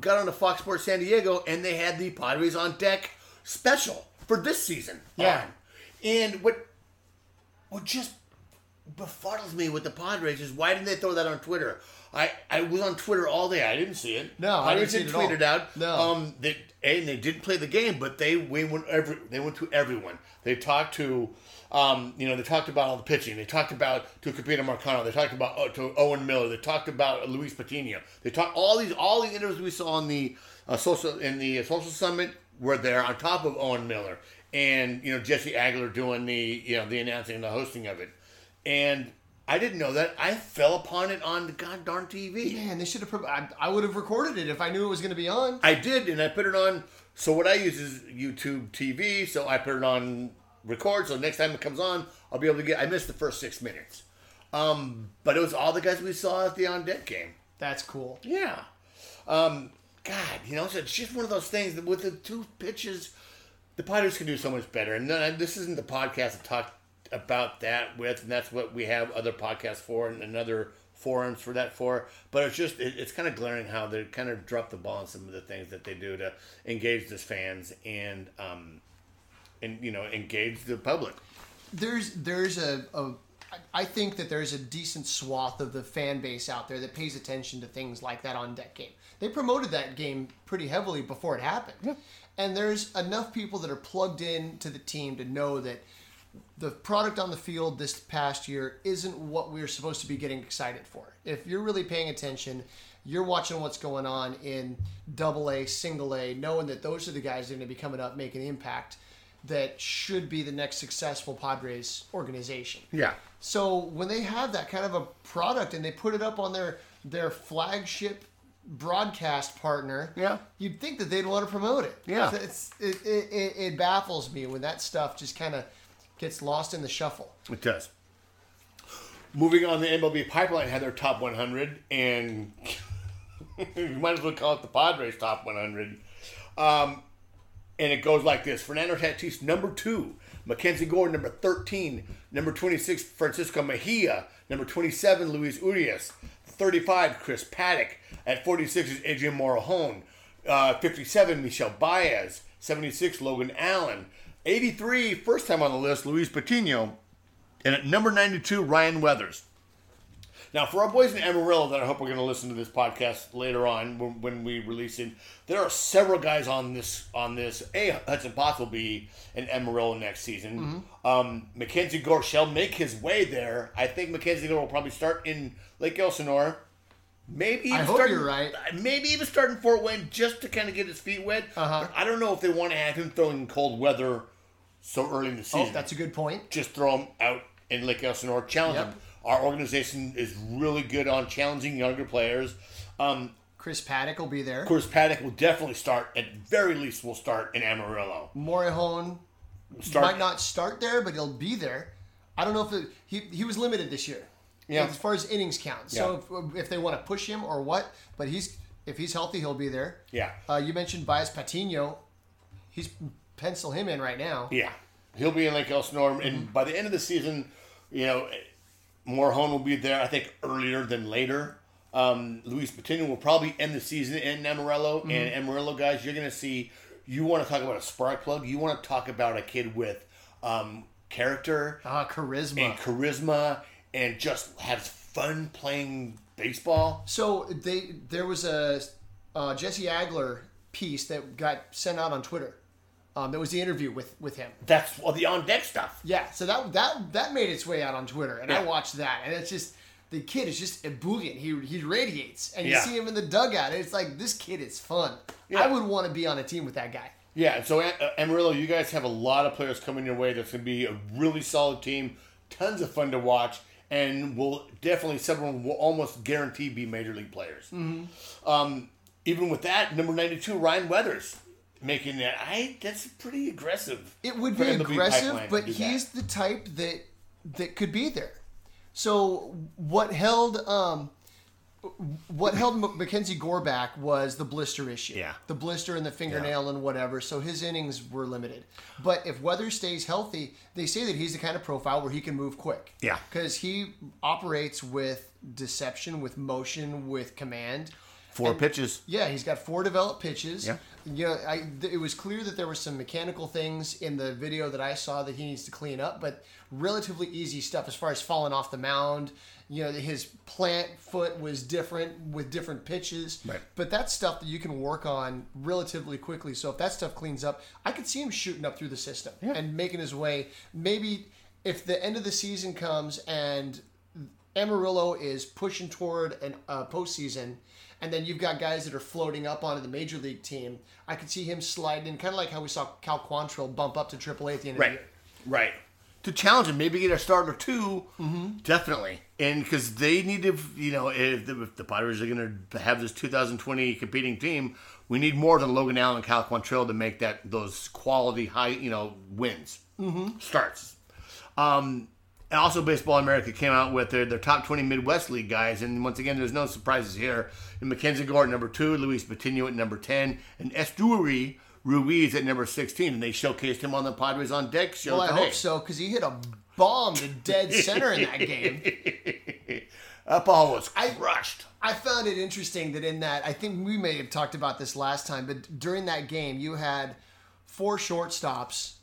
got on to Fox Sports San Diego, and they had the Padres on deck special for this season. Yeah. on. And what what just befuddles me with the Padres is why didn't they throw that on Twitter? I, I was on Twitter all day. I didn't see it. No, I didn't see didn't it tweet at it out. No. Um, they and they didn't play the game, but they we went every they went to everyone. They talked to, um, you know, they talked about all the pitching. They talked about Tucupita Marcano. They talked about uh, to Owen Miller. They talked about Luis Patino. They talked all these all the interviews we saw in the uh, social in the social summit were there on top of Owen Miller and you know Jesse Agler doing the you know the announcing and the hosting of it, and. I didn't know that. I fell upon it on the god darn TV. Man, they should have. Pro- I, I would have recorded it if I knew it was going to be on. I did, and I put it on. So what I use is YouTube TV. So I put it on record. So next time it comes on, I'll be able to get. I missed the first six minutes, um, but it was all the guys we saw at the on deck game. That's cool. Yeah, um, God, you know, so it's just one of those things that with the two pitches, the Padres can do so much better. And this isn't the podcast to talk about that with, and that's what we have other podcasts for and, and other forums for that for. But it's just it, it's kind of glaring how they kind of drop the ball on some of the things that they do to engage the fans and um, and you know engage the public. there's there's a, a I think that there's a decent swath of the fan base out there that pays attention to things like that on deck game. They promoted that game pretty heavily before it happened. And there's enough people that are plugged in to the team to know that the product on the field this past year isn't what we're supposed to be getting excited for. If you're really paying attention, you're watching what's going on in double A, single A, knowing that those are the guys that are going to be coming up making impact that should be the next successful Padres organization. Yeah. So when they have that kind of a product and they put it up on their their flagship broadcast partner, Yeah. you'd think that they'd want to promote it. Yeah. it's, it, it, it, baffles me when that stuff just kind of gets lost in the shuffle. It does. Moving on, the MLB Pipeline had their top 100, and (laughs) you might as well call it the Padres top 100. Um, and it goes like this: Fernando Tatis, number two; Mackenzie Gore, number thirteen; number twenty-six, Francisco Mejia; number twenty-seven, Luis Urias; thirty-five, Chris Paddack; at forty-six is Adrian Morejon; uh, fifty-seven, Michel Baez; seventy-six, Logan Allen; 83, first time on the list, Luis Patino; and at number 92, Ryan Weathers. Now, for our boys in Amarillo that I hope are going to listen to this podcast later on when, when we release it, there are several guys on this on this. A Hudson Potts will be in Amarillo next season. Um, Mackenzie Gore shall make his way there. I think Mackenzie Gore will probably start in Lake Elsinore. Maybe even I hope start you're right. Maybe even start in Fort Wayne just to kind of get his feet wet. Uh-huh. But I don't know if they want to have him throwing in cold weather so early in the season Oh, that's a good point. just throw him out in Lake Elsinore, challenge Yep. them. Our organization is really good on challenging younger players. Um, Chris Paddack will be there. of course, Paddack will definitely start. At very least, will start in Amarillo. Start, might not start there, but he'll be there. I don't know if it, he he was limited this year. Yeah. As far as innings count. So if, if they want to push him or what, but he's if he's healthy, he'll be there. Yeah, Uh, you mentioned Bias Patino. He's pencil him in right now. yeah, he'll be in Lake Elsinore, and by the end of the season, you know, Morejon will be there. I think earlier than later. Um, Luis Patino will probably end the season in Amarillo, and Amarillo guys, you're going to see. You want to talk about a spark plug? You want to talk about a kid with um, character, Ah, charisma. and charisma and just has fun playing baseball. So they there was a uh, Jesse Agler piece that got sent out on Twitter. Um, that was the interview with with him. That's well, the on deck stuff. Yeah, so that that that made its way out on Twitter, and I watched that, and it's just the kid is just ebullient. He he radiates, and you Yeah. see him in the dugout, and it's like this kid is fun. Yeah. I would want to be on a team with that guy. Yeah, so uh, Amarillo, you guys have a lot of players coming your way. That's going to be a really solid team, tons of fun to watch, and will definitely several will almost guarantee be major league players. Mm-hmm. Um, even with that, number ninety two, Ryan Weathers making that. I that's pretty aggressive. It would be aggressive, but do that. he's the type that that could be there. So what held um, what held Mackenzie Gore back was the blister issue. Yeah. The blister and the fingernail and whatever. So his innings were limited. But if Weather stays healthy, they say that he's the kind of profile where he can move quick. Yeah. Because he operates with deception, with motion, with command. Four pitches. Yeah, he's got four developed pitches. Yeah. Yeah, I, th- it was clear that there were some mechanical things in the video that I saw that he needs to clean up, but relatively easy stuff as far as falling off the mound. You know, his plant foot was different with different pitches. Right. But that's stuff that you can work on relatively quickly. So if that stuff cleans up, I could see him shooting up through the system and making his way. Maybe if the end of the season comes and Amarillo is pushing toward an uh, postseason, and then you've got guys that are floating up onto the major league team. I could see him sliding in, kind of like how we saw Cal Quantrill bump up to AAA at the end of the Right. year. Right. To challenge him, maybe get a start or 2 Mm-hmm. Definitely. And because they need to, you know, if the, if the Padres are going to have this 2020 competing team, we need more than Logan Allen and Cal Quantrill to make that those quality high, you know, wins, mm-hmm. starts. Um, and also, Baseball America came out with their, their top 20 Midwest League guys. And once again, there's no surprises here. And Mackenzie Gore at number two, Luis Patino at number 10, and Esteury Ruiz at number 16. And they showcased him on the Padres on Deck show Well, I today. hope so because he hit a bomb to dead center in that game. (laughs) That ball was crushed. I found it interesting that in that, I think we may have talked about this last time, but during that game, you had four shortstops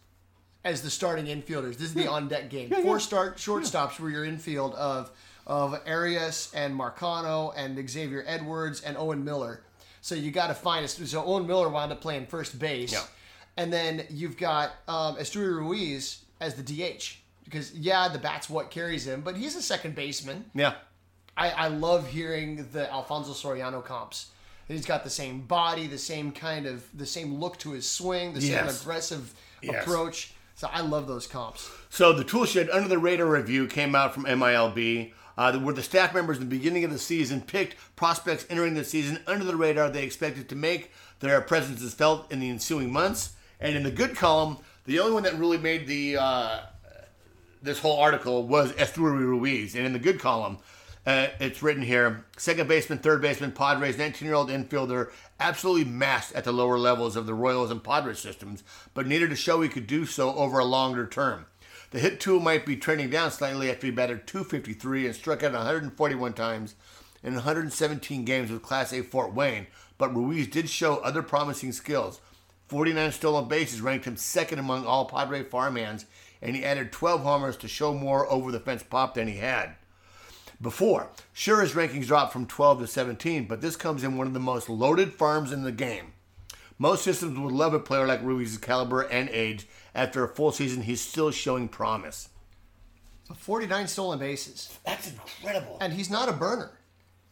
as the starting infielders. This is the on deck game. Four start shortstops were your infield of of Arias and Marcano and Xavier Edwards and Owen Miller. So you got to find us. So Owen Miller wound up playing first base, and then you've got um, Esteury Ruiz as the DH because yeah, the bat's what carries him, but he's a second baseman. Yeah. I, I love hearing the Alfonso Soriano comps. He's got the same body, the same kind of, the same look to his swing, the same aggressive Yes. approach. So I love those comps. So the Toolshed Under the Radar review came out from MILB, uh, where the staff members in the beginning of the season picked prospects entering the season under the radar they expected to make their presences felt in the ensuing months. And in the good column, the only one that really made the uh, this whole article was Esteury Ruiz. And in the good column, uh, it's written here second baseman, third baseman, Padres, 19 year old infielder, absolutely masked at the lower levels of the Royals and Padres systems, but needed to show he could do so over a longer term. The hit tool might be trending down slightly after he batted 253 and struck out 141 times in 117 games with Class A Fort Wayne, but Ruiz did show other promising skills. 49 stolen bases ranked him second among all Padre farmhands, and he added 12 homers to show more over the fence pop than he had before. Sure, his rankings dropped from 12 to 17, but this comes in one of the most loaded farms in the game. Most systems would love a player like Ruiz's caliber and age. After a full season, he's still showing promise. 49 stolen bases. That's incredible. And he's not a burner.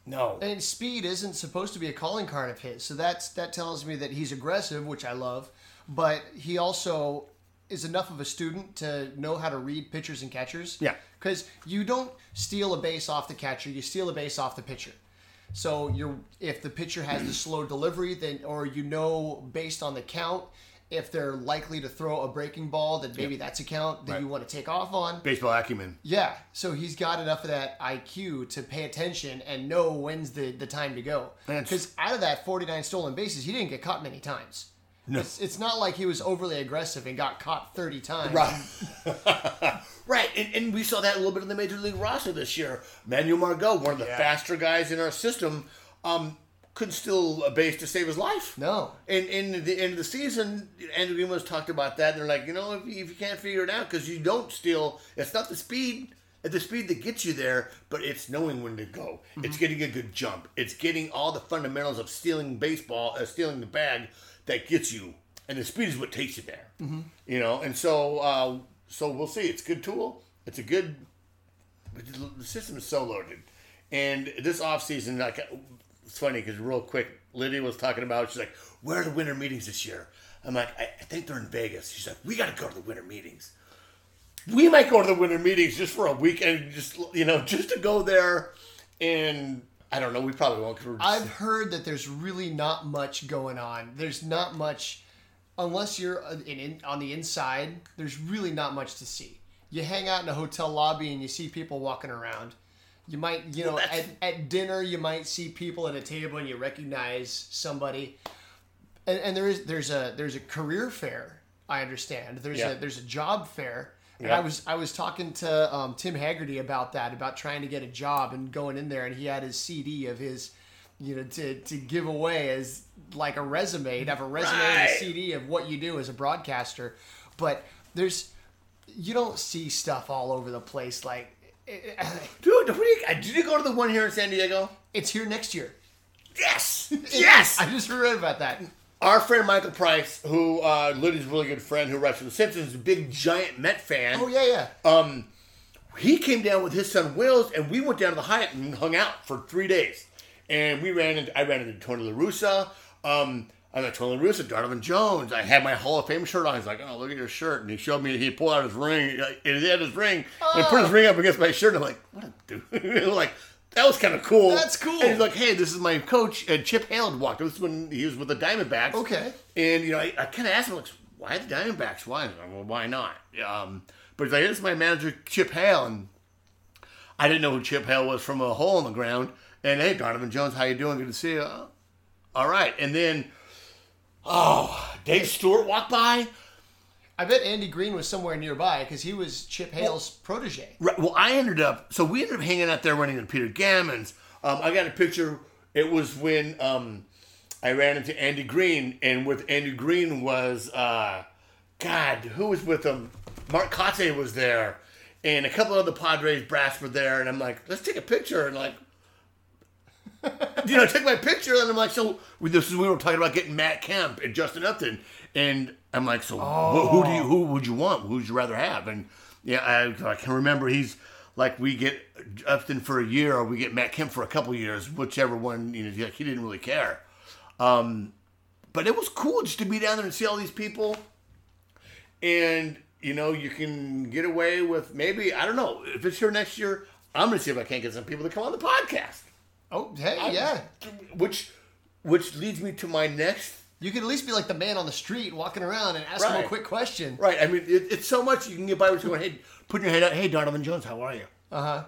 No. And speed isn't supposed to be a calling card of his. So that's that tells me that he's aggressive, which I love, but he also is enough of a student to know how to read pitchers and catchers. Yeah. Because you don't steal a base off the catcher, you steal a base off the pitcher. So you're if the pitcher has the slow delivery, then or you know based on the count if they're likely to throw a breaking ball, then maybe that's a count that Right. you want to take off on. Baseball acumen. Yeah, so he's got enough of that IQ to pay attention and know when's the, the time to go. Because out of that 49 stolen bases, he didn't get caught many times. No. It's, it's not like he was overly aggressive and got caught 30 times. Right. (laughs) right. And, and we saw that a little bit in the Major League roster this year. Manuel Margot, one of the Yeah. faster guys in our system, um, couldn't steal a base to save his life. No. And in the end of the season, Andrew Guimaraes talked about that. They're like, you know, if, if you can't figure it out, because you don't steal, it's not the speed, at the speed that gets you there, but it's knowing when to go. It's getting a good jump. It's getting all the fundamentals of stealing baseball, uh, stealing the bag that gets you, and the speed is what takes you there. You know, and so uh, so we'll see. It's a good tool. It's a good. But the system is so loaded, and this off season, like it's funny because real quick, Lydia was talking about. She's like, "Where are the winter meetings this year?" I'm like, "I, I think they're in Vegas." She's like, "We got to go to the winter meetings." We might go to the winter meetings just for a weekend, just you know, just to go there, and I don't know. We probably won't. just- I've heard that there's really not much going on. There's not much, unless you're uh, in, in, on the inside, there's really not much to see. You hang out in a hotel lobby and you see people walking around. You might, you know, Well, at, at dinner, you might see people at a table and you recognize somebody. And, and there is there's a there's a career fair. I understand. There's Yeah. a there's a job fair. And. I was I was talking to um, Tim Haggerty about that about trying to get a job and going in there and he had his CD of his, you know, to to give away as like a resume. He'd have a resume and a CD of what you do as a broadcaster. But there's you don't see stuff all over the place like Dude, what do you, uh, did you go to the one here in San Diego? it's here next year. Yes, (laughs) yes. I just read about that. Our friend Michael Price, who uh, Lydia's really good friend, who writes for The Simpsons, is a big giant Met fan. Oh yeah, yeah. Um, he came down with his son Wills, and we went down to the Hyatt and hung out for three days. And we ran into, I ran into Tony La Russa. Um, I met Tony La Russa, Donovan Jones. I had my Hall of Fame shirt on. He's like, "Oh, look at your shirt!" And he showed me. He pulled out his ring, uh, and he had his ring, and he put his ring up against my shirt. I'm like, "What a dude!" (laughs) like that was kind of cool. That's cool. And he's like, "Hey, this is my coach." And Chip Hale had walked. This is when he was with the Diamondbacks. Okay. And you know, I, I kind of asked him, like, "Why the Diamondbacks? Why?" Like, well, why not? Um, but he's like, "This is my manager, Chip Hale," and I didn't know who Chip Hale was from a hole in the ground. And hey, Donovan Jones, how you doing? Good to see you. "Oh, all right. And then, oh, Dave Stewart walked by. I bet Andy Green was somewhere nearby because he was Chip Hale's protege. Right, well, I ended up, so we ended up hanging out there running into Peter Gammons. Um, I got a picture. It was when um, I ran into Andy Green, and with Andy Green was, uh, God, who was with him? Mark Cotte was there, and a couple of the Padres brass were there, and I'm like, let's take a picture, and like, (laughs) you know, take my picture, and I'm like, so this is when we were talking about getting Matt Kemp and Justin Upton, and I'm like, so wh- who do you, who would you want? Who would you rather have? And yeah, I, I can remember he's like, we get Upton for a year, or we get Matt Kemp for a couple years, whichever one. You know, like, he didn't really care. Um, but it was cool just to be down there and see all these people, and you know, you can get away with maybe I don't know if it's here next year. I'm gonna see if I can't get some people to come on the podcast. Oh, hey, yeah. Which which leads me to my next You could at least be like the man on the street walking around and ask him a quick question. right. I mean, it, it's so much you can get by with going, hey, putting your head out, hey, Donovan Jones, how are you? Uh huh.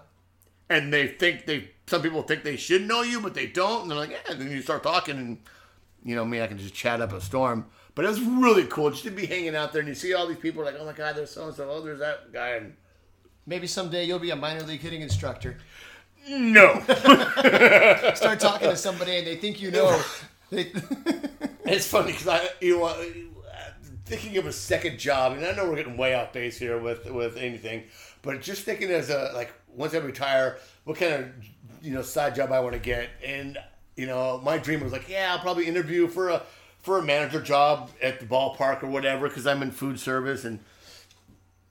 And they think they some people think they should know you, but they don't. And they're like, yeah. And then you start talking, and you know me, I can just chat up a storm. But it was really cool just to be hanging out there, and you see all these people like, oh my god, there's so and so, oh, there's that guy, and Maybe someday you'll be a minor league hitting instructor. no. (laughs) Start talking to somebody and they think you know. (laughs) They, (laughs) It's funny because I, you know, thinking of a second job, and I know we're getting way off base here with with anything, but just thinking as a like once I retire, what kind of you know side job I want to get, and you know, my dream was like, yeah, I'll probably interview for a for a manager job at the ballpark or whatever because I'm in food service and.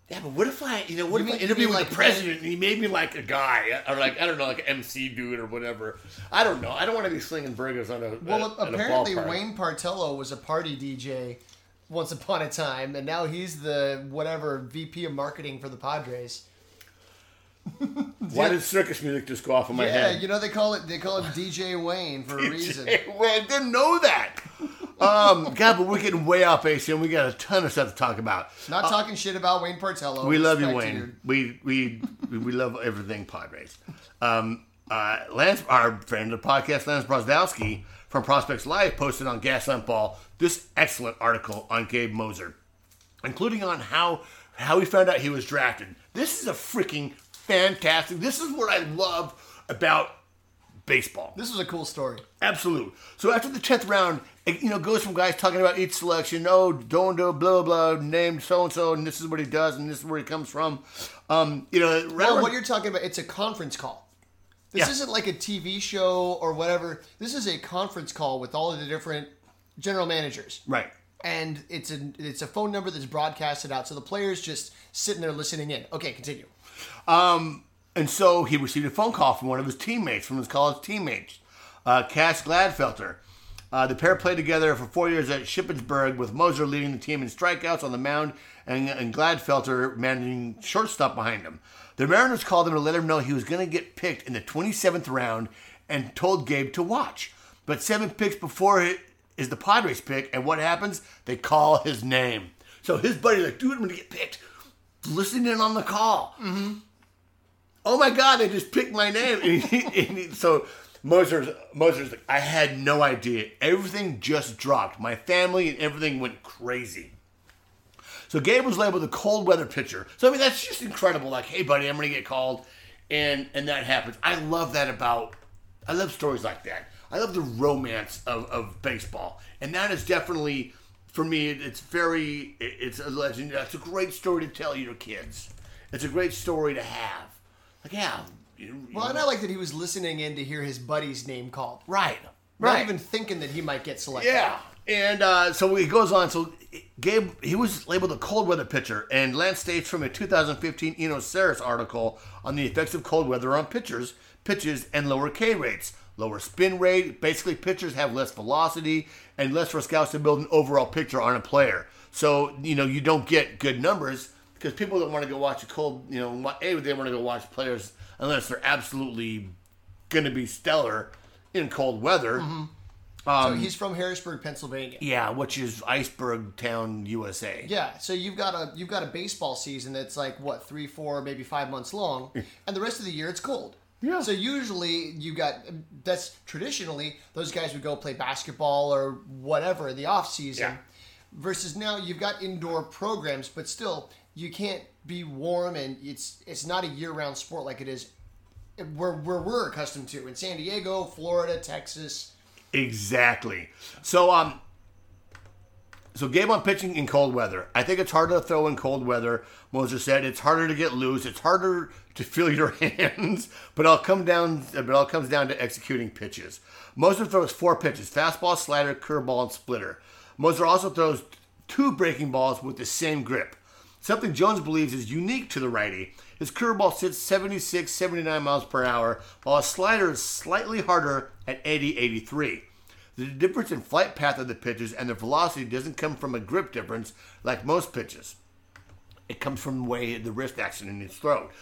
Yeah, but what if I, you know, what You if I mean- you interview with like the president and he made me like a guy, or like I don't know, like an MC dude or whatever. I don't know. I don't want to be slinging burgers on a well, a apparently ballpark. Wayne Partello was a party DJ once upon a time, and now he's the whatever VP of marketing for the Padres. Why (laughs) did circus music just go off in my yeah, head? you know they call it they call it DJ Wayne for a (laughs) reason. I didn't know that. (laughs) Um, God, but we're getting way off base here, and we got a ton of stuff to talk about. Not talking shit about Wayne Partello. We love you, Wayne. We we we love everything Padres. Um, uh, Lance, our friend of the podcast, Lance Brozdowski from Prospects Live, posted on Gaslamp Ball this excellent article on Gabe Mosser, including on how how he found out he was drafted. This is a freaking fantastic. This is what I love about baseball. This was a cool story. Absolute. So after the tenth round, it, you know, goes from guys talking about each selection. Oh, don't do blah blah named so and so, and this is what he does, and this is where he comes from. Um, you know, Well, what you're talking about, it's a conference call. This Yeah. isn't like a TV show or whatever. This is a conference call with all of the different general managers. right. And it's a it's a phone number that's broadcasted out, so the players just sitting there listening in. Okay, continue. And so he received a phone call from one of his teammates, from his college teammates, uh, Cass Gladfelter. Uh, the pair played together for four years at Shippensburg, with Mosser leading the team in strikeouts on the mound and, and Gladfelter managing shortstop behind him. The Mariners called him to let him know he was going to get picked in the 27th round and told Gabe to watch. But seven picks before it is the Padres pick, and what happens? They call his name. So his buddy's like, dude, I'm going to get picked. Listening in on the call. Oh my god, they just picked my name. (laughs) And he, and he, so Mosser's Mosser's like, I had no idea. Everything just dropped. My family and everything went crazy. So Gabe was labeled the cold weather pitcher. So I mean that's just incredible. Like, hey buddy, I'm gonna get called, and and that happens. I love that about. I love stories like that. I love the romance of, of baseball, and that is definitely for me. It's very. It's a legend. It's a great story to tell your kids. It's a great story to have. Like yeah. you- Well, and I like that he was listening in to hear his buddy's name called. right. right. Not even thinking that he might get selected. Yeah. And uh, so he goes on. So Gabe, he was labeled a cold weather pitcher, and Lance states from a 2015 Eno Sarris article on the effects of cold weather on pitchers, pitches, and lower K rates, lower spin rate. Basically, pitchers have less velocity and less for scouts to build an overall picture on a player. So you know you don't get good numbers because people don't want to go watch a cold. You know, a they want to go watch players unless they're absolutely going to be stellar in cold weather. Mm-hmm. so um, he's from Harrisburg, Pennsylvania. Yeah, which is Iceberg Town, USA. Yeah, so you've got a you've got a baseball season that's like what three, four, maybe five months long, and the rest of the year it's cold. Yeah. So usually you got that's traditionally those guys would go play basketball or whatever in the off season, Yeah. versus now you've got indoor programs, but still you can't be warm and it's it's not a year round sport like it is where where we're accustomed to in San Diego, Florida, Texas. Exactly. So um so game on pitching in cold weather. I think it's harder to throw in cold weather. Mosser said it's harder to get loose. It's harder to feel your (laughs) hands, but I'll come down. But it all comes down to executing pitches. Mosser throws four pitches: fastball, slider, curveball, and splitter. Mosser also throws two breaking balls with the same grip. Something Jones believes is unique to the righty. His curveball sits 76, 79 miles per hour, while his slider is slightly harder at 80, 83. The difference in flight path of the pitches and their velocity doesn't come from a grip difference like most pitches. It comes from the way the wrist action in his throat.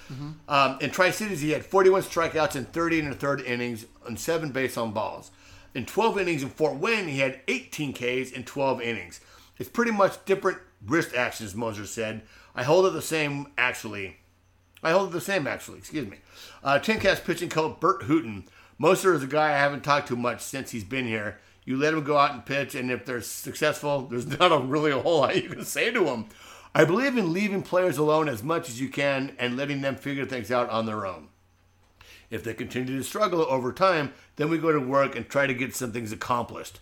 Um, in Tri Cities, he had 41 strikeouts in 30 and a third innings and seven base on balls. In 12 innings in Fort Wayne, he had 18 Ks in 12 innings. It's pretty much different wrist actions, Mosser said. I hold it the same, actually. I hold it the same, actually. Excuse me. Uh, TinCaps pitching coach Burt Hooton. Mosser is a guy I haven't talked to much since he's been here. You let him go out and pitch, and if they're successful, there's (laughs) not a really a whole lot you can say to him. I believe in leaving players alone as much as you can and letting them figure things out on their own. If they continue to struggle over time, then we go to work and try to get some things accomplished.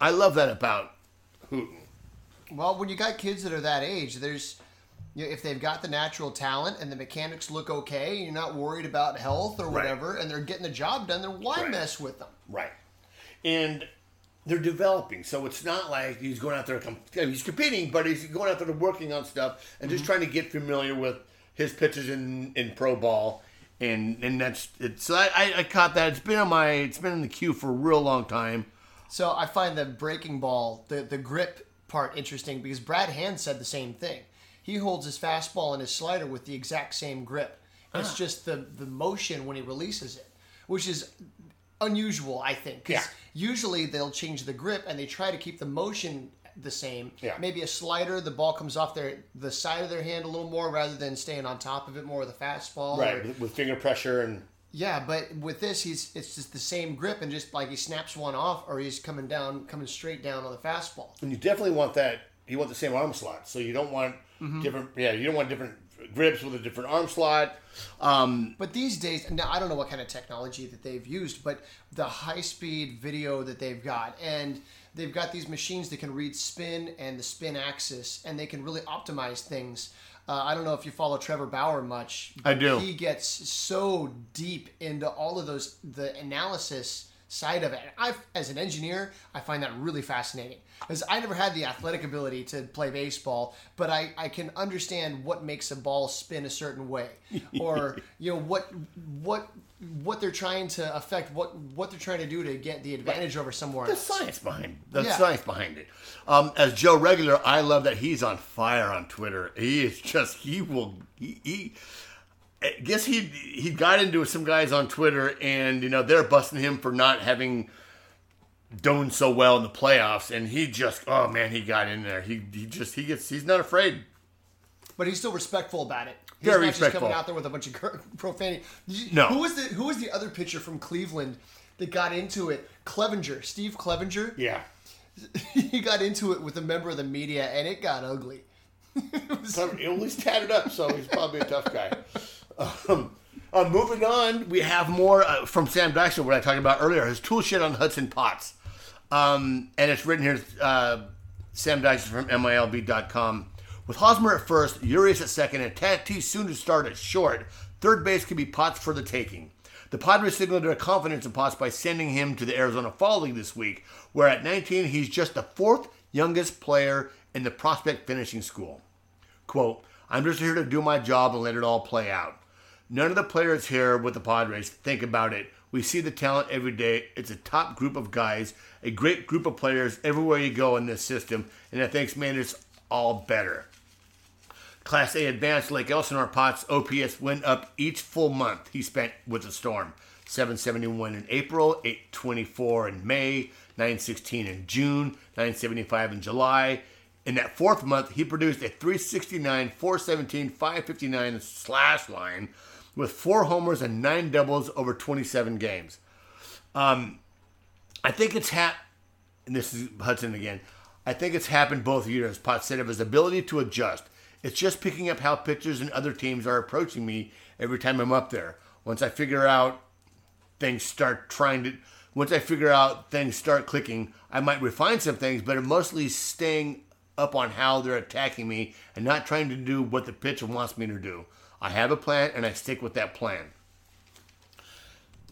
I love that about Hooton. Well, when you got kids that are that age, there's you know, if they've got the natural talent and the mechanics look okay, and you're not worried about health or Right. whatever, and they're getting the job done, then why Right. mess with them? Right. And they're developing, so it's not like he's going out there. He's competing, but he's going out there working on stuff and just mm-hmm. trying to get familiar with his pitches in, in pro ball, and and that's it. So I, I, I caught that. It's been on my it's been in the queue for a real long time. So I find the breaking ball, the the grip part interesting because Brad Hand said the same thing. He holds his fastball and his slider with the exact same grip. It's ah. just the the motion when he releases it, which is unusual, I think. 'cause Yeah. Usually they'll change the grip and they try to keep the motion the same. Yeah. Maybe a slider, the ball comes off their the side of their hand a little more rather than staying on top of it more with a fastball. or- with, with finger pressure and yeah, but with this, he's it's just the same grip, and just like he snaps one off, or he's coming down, coming straight down on the fastball. and you definitely want that. You want the same arm slot, so you don't want different. Yeah, you don't want different grips with a different arm slot. Um, But these days, now I don't know what kind of technology that they've used, but the high speed video that they've got, and they've got these machines that can read spin and the spin axis, and they can really optimize things. Uh, I don't know if you follow Trevor Bauer much. I do. He gets so deep into all of those, the analysis side of it. And I, as an engineer, I find that really fascinating because I never had the athletic ability to play baseball, but I, I can understand what makes a ball spin a certain way, (laughs) or you know what what what they're trying to affect, what what they're trying to do to get the advantage over somewhere the else. science behind the Yeah. science behind it. Um, as Joe Regular, I love that he's on fire on Twitter. He is just he will he. he I guess he he got into some guys on Twitter, and you know they're busting him for not having done so well in the playoffs, and he just oh man, he got in there. He he just he gets he's not afraid. But he's still respectful about it. He's Very not just respectful. coming out there with a bunch of (laughs) profanity. No. Who was the Who was the other pitcher from Cleveland that got into it? Clevenger, Steve Clevenger. Yeah. (laughs) he got into it with a member of the media, and it got ugly. (laughs) At least tatted up, so he's probably a tough guy. Um, uh, moving on, we have more uh, from Sam Dykstra, what I talked about earlier, his tool shed on Hudson Potts. Um, and it's written here, uh, Sam Dykstra from MILB.com. With Hosmer at first, Urias at second, and Tatis soon to start at short, third base could be Potts for the taking. The Padres signaled their confidence in Potts by sending him to the Arizona Fall League this week, where at 19 he's just the fourth youngest player in the prospect finishing school. Quote, I'm just here to do my job and let it all play out. None of the players here with the Padres think about it. We see the talent every day. It's a top group of guys, a great group of players everywhere you go in this system, and it thinks man it's all better. Class A advanced Lake Elsinore Potts OPS went up each full month he spent with the Storm. 771 in April, 824 in May, 916 in June, 975 in July. In that fourth month, he produced a 369, 417, 559 slash line with four homers and nine doubles over 27 games. Um, I think it's ha and this is Hudson again. I think it's happened both years. Potts said of his ability to adjust. It's just picking up how pitchers and other teams are approaching me every time I'm up there. Once I figure out things start trying to once I figure out things start clicking, I might refine some things, but I'm mostly staying up on how they're attacking me and not trying to do what the pitcher wants me to do. I have a plan and I stick with that plan.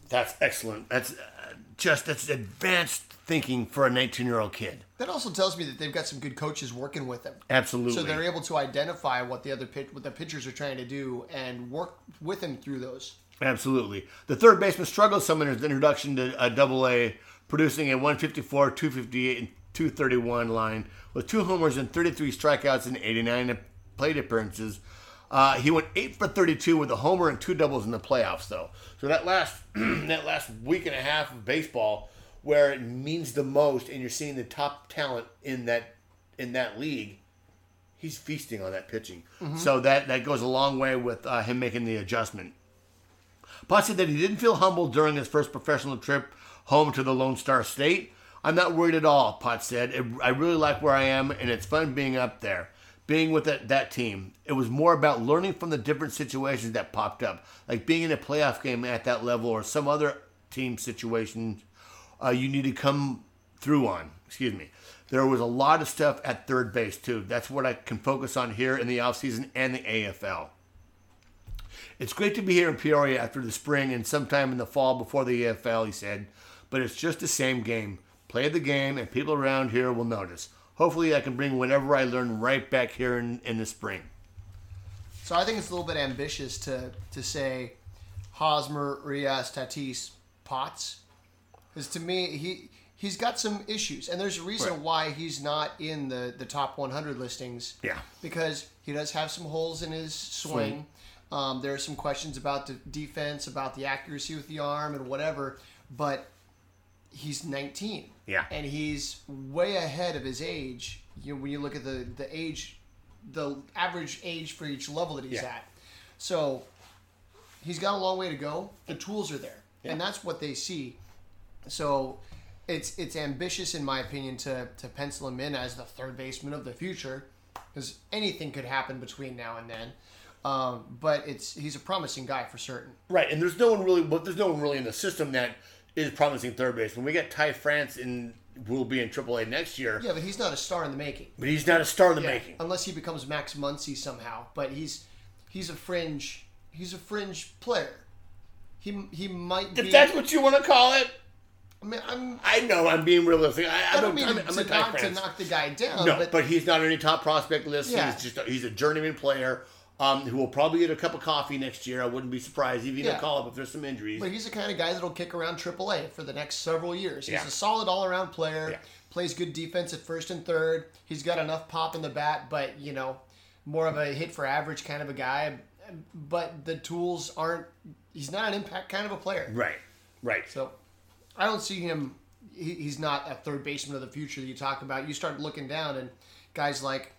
That's excellent. That's uh, just that's advanced thinking for a 19-year-old kid. That also tells me that they've got some good coaches working with them. Absolutely. So they're able to identify what the other pit, what the pitchers are trying to do and work with them through those. Absolutely. The third baseman struggled some in his introduction to a double A, producing a 154, 258, and 231 line with two homers and 33 strikeouts and 89 plate appearances. Uh, he went 8 for 32 with a homer and two doubles in the playoffs, though. So that last (clears throat) that last week and a half of baseball, where it means the most, and you're seeing the top talent in that in that league, he's feasting on that pitching. So that that goes a long way with uh, him making the adjustment. Potts said that he didn't feel humbled during his first professional trip home to the Lone Star State. I'm not worried at all, Potts said. "It- I really like where I am, and it's fun being up there, being with that, that team. It was more about learning from the different situations that popped up, like being in a playoff game at that level or some other team situation uh, you need to come through on. Excuse me. There was a lot of stuff at third base, too. That's what I can focus on here in the offseason and the AFL. It's great to be here in Peoria after the spring and sometime in the fall before the AFL, he said. But it's just the same game. Play the game, and people around here will notice. Hopefully, I can bring whatever I learn right back here in, in the spring. So I think it's a little bit ambitious to to say Hosmer, Rias, Tatis, Potts, because to me he he's got some issues, and there's a reason Right. why he's not in the the top 100 listings. Yeah. because he does have some holes in his swing. Um, there are some questions about the defense, about the accuracy with the arm, and whatever. But he's 19. Yeah. and he's way ahead of his age. You know, when you look at the the age, the average age for each level that he's Yeah. at. So he's got a long way to go. The tools are there, and that's what they see. So it's it's ambitious, in my opinion, to to pencil him in as the third baseman of the future, because anything could happen between now and then. Um, but it's he's a promising guy for certain. Right, and there's no one really, but there's no one really in the system that is promising third base. When we get Ty France in, will be in AAA next year, Yeah, but he's not a star in the making. but he's not a star in the Yeah, making. unless he becomes Max Muncy somehow. But he's he's a fringe he's a fringe player. He he might be. If that's what you want to call it, I mean, I'm. I know I'm being realistic. I, I don't mean I'm, to, I'm to knock, to knock the guy down, No, but, but, he's not on any top prospect list. Yeah. He's just a, he's a journeyman player um, who will probably get a cup of coffee next year. I wouldn't be surprised he Yeah. didn't call up if there's some injuries. but he's the kind of guy that'll kick around AAA for the next several years. He's Yeah. a solid all around player. Yeah. Plays good defense at first and third. He's got enough pop in the bat, but you know, more of a hit for average kind of a guy. But the tools aren't. He's not an impact kind of a player. right, right. So I don't see him. He, he's not a third baseman of the future that you talk about. You start looking down, and guys like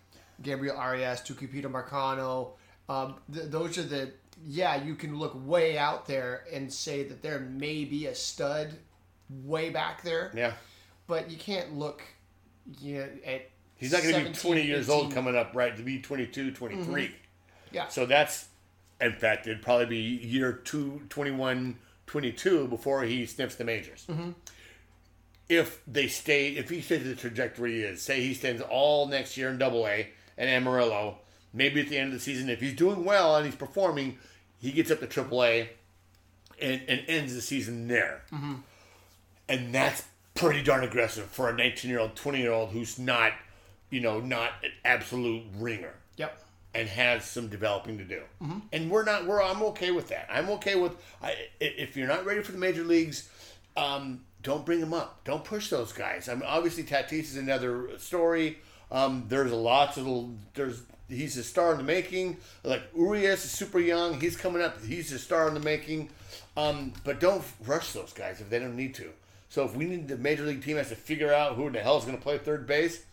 Gabriel Arias, Tucupita Marcano. Um, th- those are the yeah. You can look way out there and say that there may be a stud way back there, Yeah. but you can't look. You know, at He's not going to be 20 years old coming up, right? To be 22, 23. Yeah. So that's, in fact, it'd probably be year two, 21, 22 before he sniffs the majors. Mm-hmm. If they stay, if he stays the trajectory he is, say he stands all next year in Double A and Amarillo, maybe at the end of the season, if he's doing well and he's performing, he gets up to Triple A and, and ends the season there. Mm-hmm. And that's pretty darn aggressive for a 19 year old, 20 year old who's not, you know, not an absolute ringer Yep. and has some developing to do. Mm-hmm. And we're not. We're. I'm okay with that. I'm okay with. I, i- if you're not ready for the major leagues, um, don't bring them up. Don't push those guys. I mean, obviously Tatis is another story. Um, there's lots of. There's. He's a star in the making. Like Urias is super young. He's coming up. He's a star in the making. Um, but don't rush those guys if they don't need to. So if we need the major league team has to figure out who in the hell is going to play third base,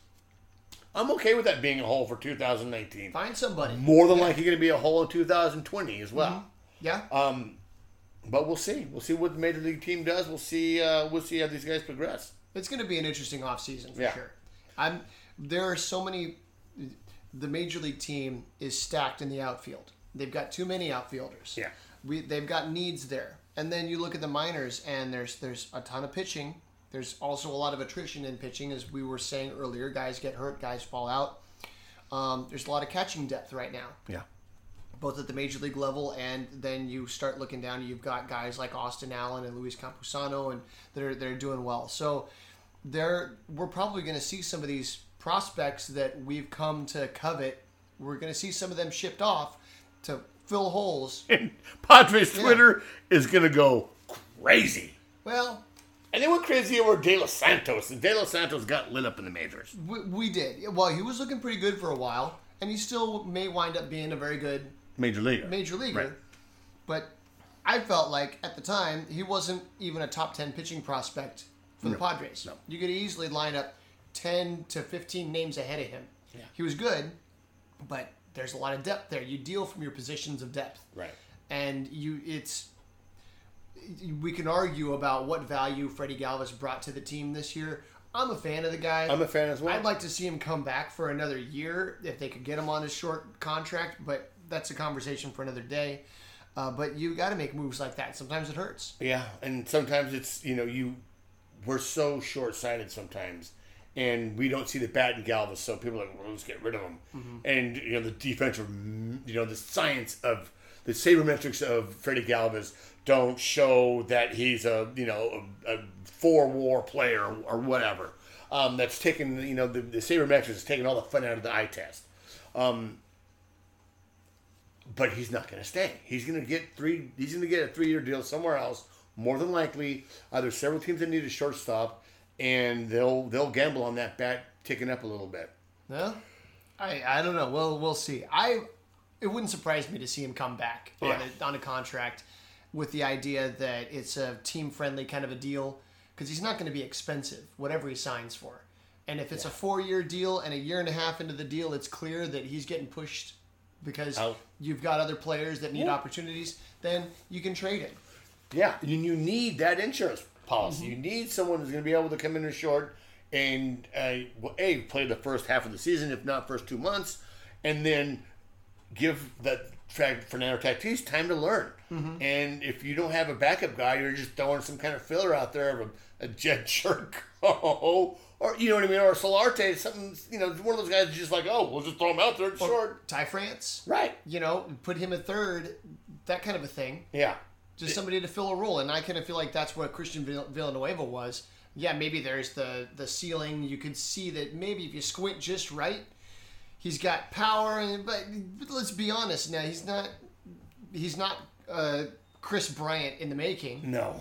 I'm okay with that being a hole for 2019 Find somebody. more than likely going to be a hole in 2020 as well. Yeah. Um, but we'll see. We'll see what the major league team does. We'll see. Uh, we'll see how these guys progress. It's going to be an interesting offseason for Yeah. sure. I'm there are so many the major league team is stacked in the outfield. They've got too many outfielders. Yeah. We they've got needs there. And then you look at the minors and there's there's a ton of pitching. There's also a lot of attrition in pitching as we were saying earlier. Guys get hurt, guys fall out. Um, there's a lot of catching depth right now Yeah. both at the major league level and then you start looking down you've got guys like Austin Allen and Luis Campusano and they're they're doing well so there we're probably going to see some of these prospects that we've come to covet we're going to see some of them shipped off to fill holes (laughs) And Padres Twitter is going to go crazy. well And they went crazy over De Los Santos, and De Los Santos got lit up in the majors. we, we did well he was looking pretty good for a while and he still may wind up being a very good Major leaguer. major leaguer. Right. But I felt like at the time he wasn't even a top ten pitching prospect for the Padres. no. You could easily line up ten to fifteen names ahead of him. Yeah. He was good, but there's a lot of depth there. You deal from your positions of depth. Right. And you it's we can argue about what value Freddie Galvis brought to the team this year. I'm a fan of the guy. I'm a fan as well. I'd like to see him come back for another year if they could get him on a short contract, but that's a conversation for another day. Uh, but you got to make moves like that. Sometimes it hurts. Yeah, and sometimes it's you know you we're so short sighted sometimes, and we don't see the bat in Galvis, so people are like, well, let's get rid of him. And you know the defensive, you know the science of the sabermetrics of Freddie Galvis don't show that he's a you know a, a four war player or whatever. Um, that's taken you know the, the sabermetrics is taking all the fun out of the eye test. Um, but he's not going to stay. He's going to get three. He's going to get a three-year deal somewhere else. More than likely, uh, there's several teams that need a shortstop, and they'll they'll gamble on that bat ticking up a little bit. No, I I don't know. Well, we'll see. I it wouldn't surprise me to see him come back on a, on a contract with the idea that it's a team friendly kind of a deal because he's not going to be expensive whatever he signs for. And if it's a four year deal and a year and a half into the deal, it's clear that he's getting pushed because Out. you've got other players that need Yeah. opportunities. Then you can trade him. Yeah, and you need that insurance policy. You need someone who's going to be able to come in and short and uh, well, a play the first half of the season, if not first two months, and then give that Fernando Tatis time to learn. And if you don't have a backup guy, you're just throwing some kind of filler out there of a, a Jed (laughs) Gyorko or you know what I mean, or Solarte, something you know, one of those guys is just like, oh, we'll just throw him out there and short. Ty France, Right. you know, put him at third, that kind of a thing. Yeah. Just somebody to fill a role, and I kind of feel like that's what Christian Vill- Villanueva was. Yeah, maybe there's the the ceiling. You could see that maybe if you squint just right, he's got power. And but, let's be honest now, he's not he's not uh, Kris Bryant in the making. No.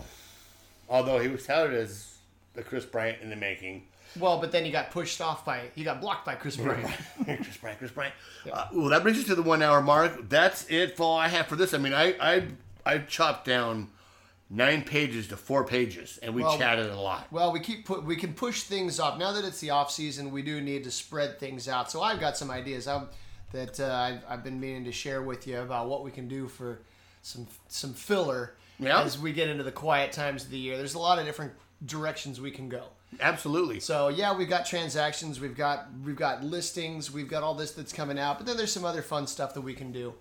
Although he was touted as the Kris Bryant in the making. Well, but then he got pushed off by he got blocked by Kris Bryant. (laughs) Kris Bryant, Kris Bryant. Uh, well, that brings us to the one hour mark. That's it for all I have for this. I mean, I I I chopped down nine pages to four pages, and we Well- chatted a lot. Well, we keep put we can push things off. Now that it's the off season, we do need to spread things out. So I've got some ideas I'm, that uh, I've, I've been meaning to share with you about what we can do for some some filler Yeah. as we get into the quiet times of the year. There's a lot of different directions we can go. Absolutely. So yeah, we've got transactions, we've got we've got listings, we've got all this that's coming out, but then there's some other fun stuff that we can do.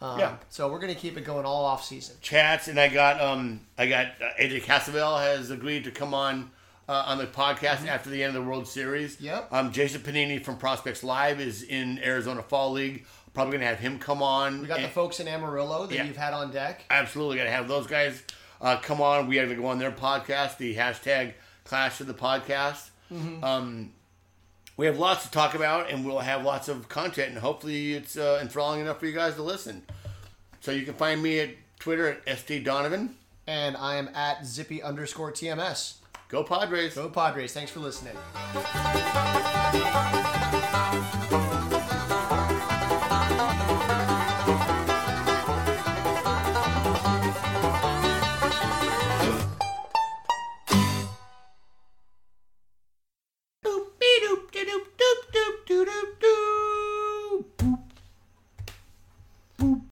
Um, Yeah. So we're gonna keep it going all off season. chats, and I got um I got uh, AJ Cassavell has agreed to come on uh, on the podcast after the end of the World Series. Mm-hmm. Yep. Um, Jason Panini from Prospects Live is in Arizona Fall League. Probably gonna have him come on. We got the folks in Amarillo that Yeah. you've had on deck. absolutely gotta have those guys uh, come on. We have to go on their podcast, the hashtag Clash of the Podcast. Mm-hmm. Um, we have lots to talk about, and we'll have lots of content, and hopefully it's uh, enthralling enough for you guys to listen. So you can find me at Twitter at st donovan. And I am at zippy underscore TMS. Go Padres. Go Padres. Thanks for listening.